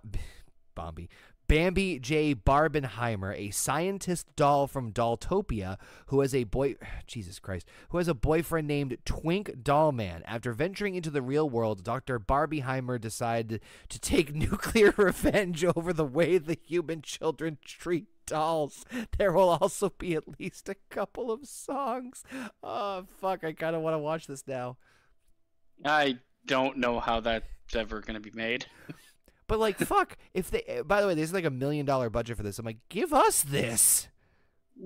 Bombi. Bambi J. Barbenheimer, a scientist doll from Dolltopia, who has a boy, [sighs] Jesus Christ, who has a boyfriend named Twink Dollman. After venturing into the real world, Dr. Barbieheimer decided to take [laughs] nuclear revenge over the way the human children treat dolls. There will also be at least a couple of songs. Oh fuck! I kind of want to watch this now. I don't know how that's ever going to be made. [laughs] But like, fuck! If they, eh, by the way, there's like a million dollar budget for this. I'm like, give us this.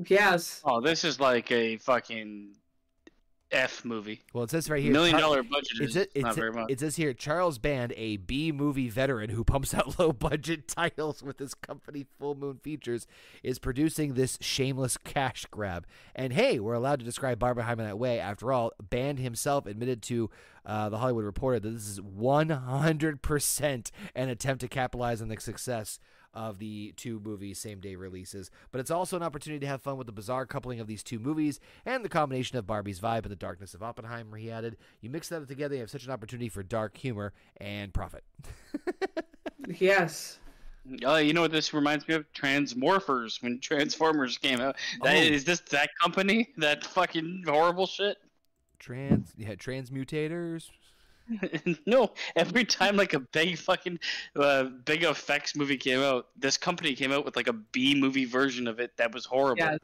Yes. Oh, this is like a fucking F movie. Well, it says right here, Million dollar budget It is it, not sa- very much. it says here Charles Band, a B movie veteran who pumps [laughs] out low budget titles with his company Full Moon Features, is producing this shameless cash grab. And hey, we're allowed to describe Barbenheimer that way. After all, Band himself admitted to uh, the Hollywood Reporter that this is 100% an attempt to capitalize on the success of the two movies' same day releases. But it's also an opportunity to have fun with the bizarre coupling of these two movies and the combination of Barbie's vibe and the darkness of Oppenheimer, he added. You mix that together, you have such an opportunity for dark humor and profit. [laughs] Yes. Oh, you know what this reminds me of? Transmorphers when Transformers came out. That, Oh. Is this that company? That fucking horrible shit? Trans, yeah, transmutators. [laughs] no, every time like a big fucking uh, big effects movie came out, this company came out with like a B movie version of it that was horrible. Yes.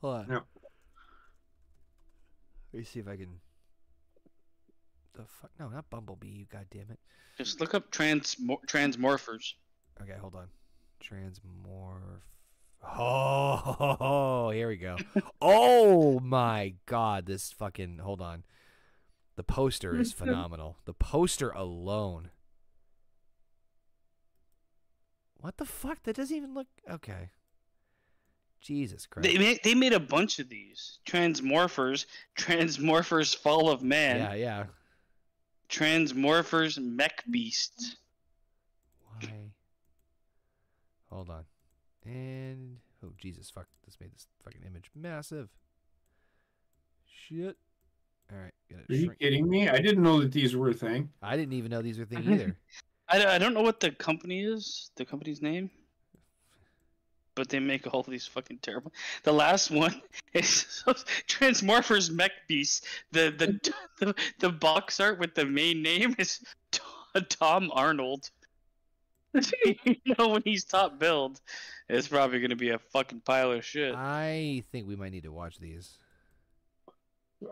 Hold on. Yeah. Let me see if I can. The fuck? No, not Bumblebee. You goddamn it. Just look up trans Transmorphers. Okay, hold on. Transmorph. Oh, [laughs] here we go. [laughs] oh my god, this fucking. Hold on. The poster is [laughs] phenomenal. The poster alone. What the fuck? That doesn't even look. Okay. Jesus Christ. They made they made a bunch of these Transmorphers, Transmorphers Fall of Man, yeah, yeah. Transmorphers Mech Beasts. Why? Hold on. And oh Jesus fuck! This made this fucking image massive. Shit. All right, gotta Are you kidding me? I didn't know that these were a thing. I didn't even know these were a thing either. I, I don't know what the company is, the company's name, but they make all these fucking terrible. The last one [laughs] is [laughs] Transmorphers Mech Beast. The the, [laughs] the the box art with the main name is Tom Arnold. you know when he's top billed, it's probably gonna be a fucking pile of shit. I think we might need to watch these.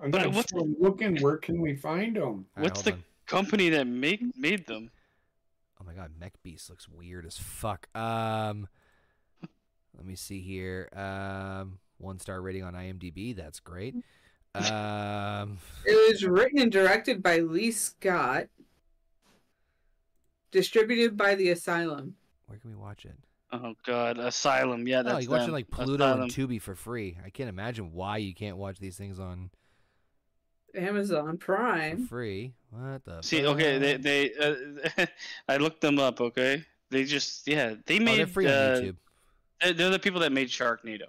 I'm, But I'm what's- still looking. Where can we find them? What's hold the on. company that make made them? Oh my god, Mech Beast looks weird as fuck. Um, let me see here. Um, one star rating on IMDb. That's great. Um, It was written and directed by Leigh Scott. Distributed by the Asylum. where can we watch it? Oh god, Asylum. Yeah, that's oh, you watch it like Pluto Asylum. and Tubi for free. I can't imagine why you can't watch these things on Amazon for Prime. free. What the? See, okay, they they uh, [laughs] I looked them up. Okay, they just yeah they Oh, made they're free uh, on YouTube. They're, they're the people that made Sharknado,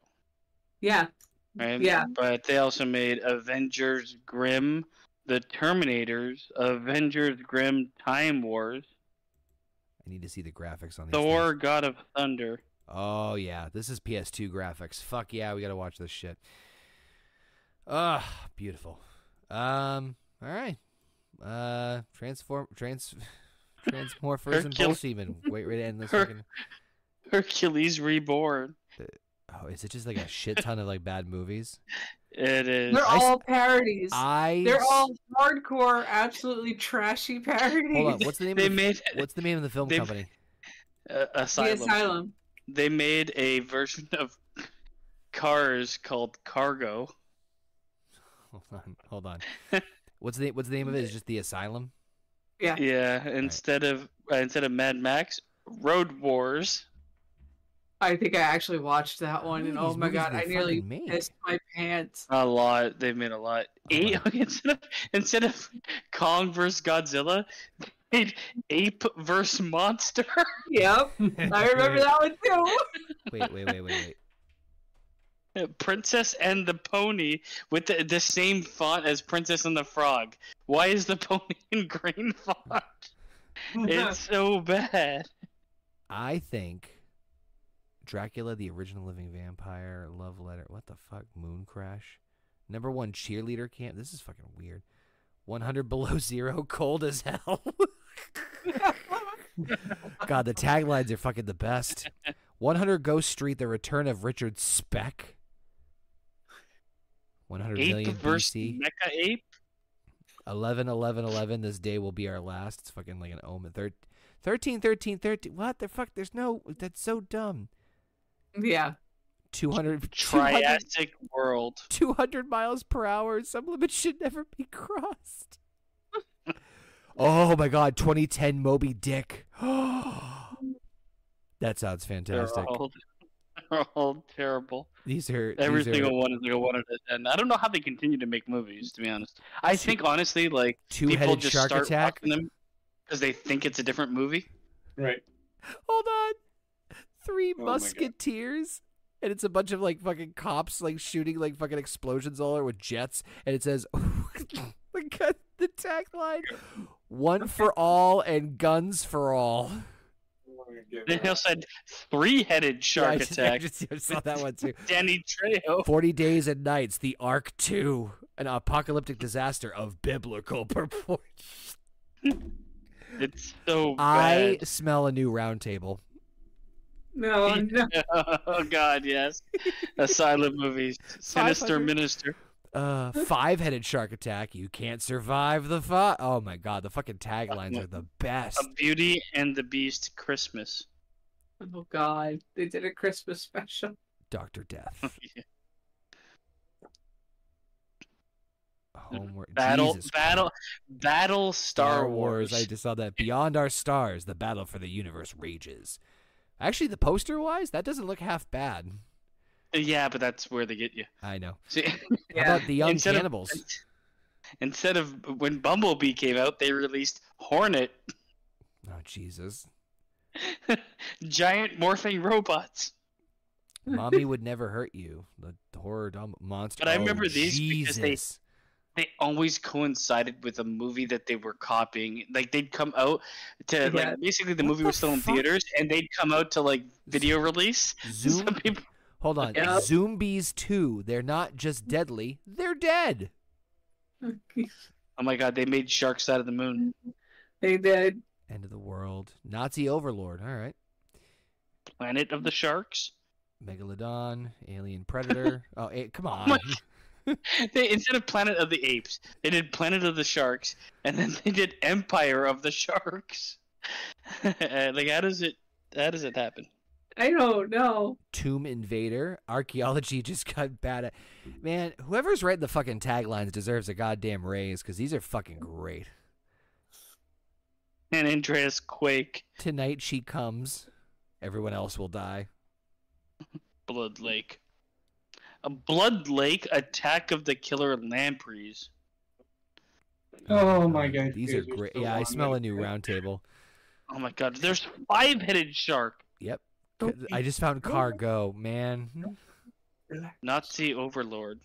Yeah. right? Yeah. But they also made Avengers Grim, The Terminators, Avengers Grim Time Wars, I need to see the graphics on these. Thor things. God of Thunder. Oh yeah, this is PS2 graphics. Fuck yeah, we gotta watch this shit. Ah, beautiful. Um, all right. Uh, transform, trans, [laughs] transmorphers and Hercule- bull semen. Wait, ready to end this Her- fucking. Hercules Reborn. Oh, is it just like a shit ton of like bad movies? It is. They're I s- all parodies. I. They're all hardcore, absolutely trashy parodies. Hold on. What's the name? They of the, made What's the name of the film company? uh, the Asylum. Asylum. They made a version of [laughs] Cars called Cargo. [laughs] Hold on. Hold on. What's the What's the name of it? Is just the Asylum? Yeah. Yeah, instead of uh, instead of Mad Max, Road Wars. I think I actually watched that one, many and of oh these my god, I nearly fucking make? pissed my pants. A lot. They've made a lot. Oh, Eight [laughs] instead of instead of Kong versus Godzilla, they made Ape versus Monster. Yep, I remember that one too. [laughs] Wait, wait, wait, wait, wait. Princess and the Pony with the, the same font as Princess and the Frog. Why is the [laughs] pony in green font? It's [laughs] so bad. I think Dracula, the original living vampire, love letter. What the fuck? Moon crash. Number one cheerleader camp. This is fucking weird. 100 below zero, [laughs] cold as hell. God, the taglines are fucking the best. 100 Ghost Street, the return of Richard Speck. 100 Ape million versus BC. Mecha Ape. 11 11 11 this day will be our last. It's fucking like an omen. Thir- 13 13 13 what the fuck? There's no that's so dumb. Yeah, 200 200, Triassic World. 200 miles per hour. Some limits should never be crossed. [laughs] Oh my god 2010 moby dick. [gasps] That sounds They're fantastic. all, [laughs] they're all terrible. These are Every these single are one is like a one out of ten. I don't know how they continue to make movies. To be honest, I Two- think honestly, like people just shark start attack watching them because they think it's a different movie. Right. hold on three Oh musketeers and it's a bunch of like fucking cops like shooting like fucking explosions all over with jets and it says [laughs] look at the tagline one for all and guns for all They also said three-headed Yeah, I shark [laughs] just- I attack. just- I saw that one too Danny Trejo. 40 days and nights the ark 2 an apocalyptic disaster of biblical proportions [laughs] It's so Bad. i smell a new round table no, [laughs] no. oh God, yes. Asylum movies. Sinister Minister. Uh, [laughs] five-headed shark attack. You can't survive the fight. Oh my god, the fucking taglines are the best. A Beauty and the Beast Christmas. Oh god, they did a Christmas special. Doctor Death. [laughs] Homework. [laughs] Battle, Jesus battle, Christ. battle. Star, Wars. I just saw that. Beyond our stars, the battle for the universe rages. Actually, the poster-wise, that doesn't look half bad. Yeah, but that's where they get you. I know. [laughs] See, How about the young Instead of- cannibals? instead of when Bumblebee came out, they released Hornet, oh Jesus. [laughs] giant morphing robots. Mommy would [laughs] never hurt you. The horror dumb monster. But I Oh, remember these because they- They always coincided with a movie that they were copying. Like they'd come out to Yeah. like basically the What movie the was still in theaters, and they'd come out to like video release. Zoom. Some people, Hold on. Yeah. Zombies too. They're not just deadly, they're dead. oh my god, they made sharks out of the moon. they did. End of the world. Nazi overlord. All right. Planet of the Sharks. Megalodon, alien predator. [laughs] oh, eh, come on. my- [laughs] They instead of Planet of the Apes, they did Planet of the Sharks, and then [laughs] they did Empire of the Sharks. like how does it how does it happen? I don't know. Tomb Invader. Archaeology [laughs] just got bad at. Man, whoever's writing the fucking taglines deserves a goddamn raise because these are fucking great. And Andreas Quake, Tonight she comes. Everyone else will die. Blood Lake. A Blood Lake Attack of the Killer Lampreys. Oh my God, These you are are great. so Yeah, I smell a new round table. Oh my god, there's five headed shark. Yep. Don't I just found cargo, man. Nazi Overlord.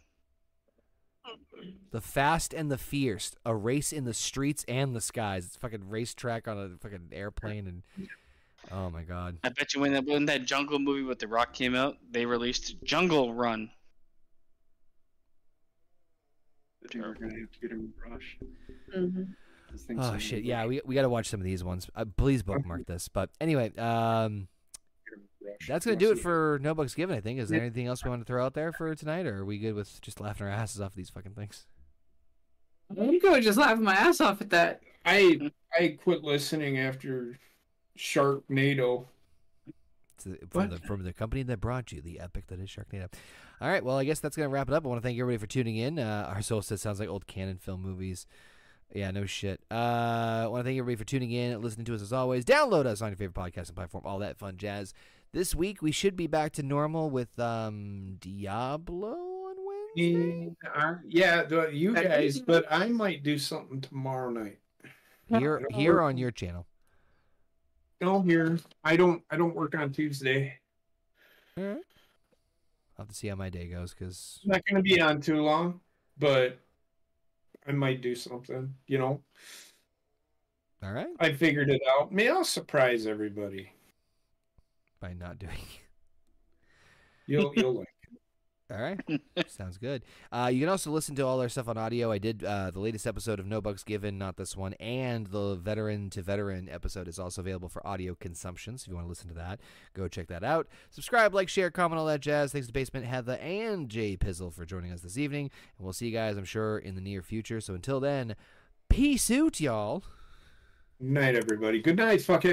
The Fast and the Fierce, a race in the streets and the skies. It's a fucking racetrack on a fucking airplane and oh my god. I bet you when that when that jungle movie with The Rock came out, they released Jungle Run. I think we're gonna have to get him a brush. hmm Oh shit, yeah, we we got to watch some of these ones. Uh, please bookmark this. But anyway, um Get him a brush. That's going to do it for No Bucks Given, I think. Is there anything else we want to throw out there for tonight or are we good with just laughing our asses off these fucking things? You could just laugh my ass off at that. I I quit listening after Sharknado. It's the- from the from the company that brought you the epic that is Sharknado. All right, well, I guess that's gonna wrap it up. I want to thank everybody for tuning in. Uh, our solstice sounds like old Cannon film movies. Yeah, no shit. Uh, I want to thank everybody for tuning in, and listening to us as always. Download us on your favorite podcasting platform, all that fun jazz. This week we should be back to normal with um Diablo on Wednesday. Yeah, yeah, you guys, but I might do something tomorrow night. Here, here on your channel. No, here I don't. I don't work on Tuesday. All right. I'll have to see how my day goes because It's not going to be on too long, but I might do something. You know, all right I figured it out. May I'll surprise everybody. By not doing. You'll you'll like. All right. Sounds good. Uh, you can also listen to all our stuff on audio. I did uh, the latest episode of No Bucks Given, not this one, and the Veteran to Veteran episode is also available for audio consumption. So if you want to listen to that, go check that out. Subscribe, like, share, comment, all that jazz. Thanks to Basement Heather and Jay Pizzle for joining us this evening. And we'll see you guys, I'm sure, in the near future. So until then, peace out, y'all. Night, everybody. Good night, fuckhead.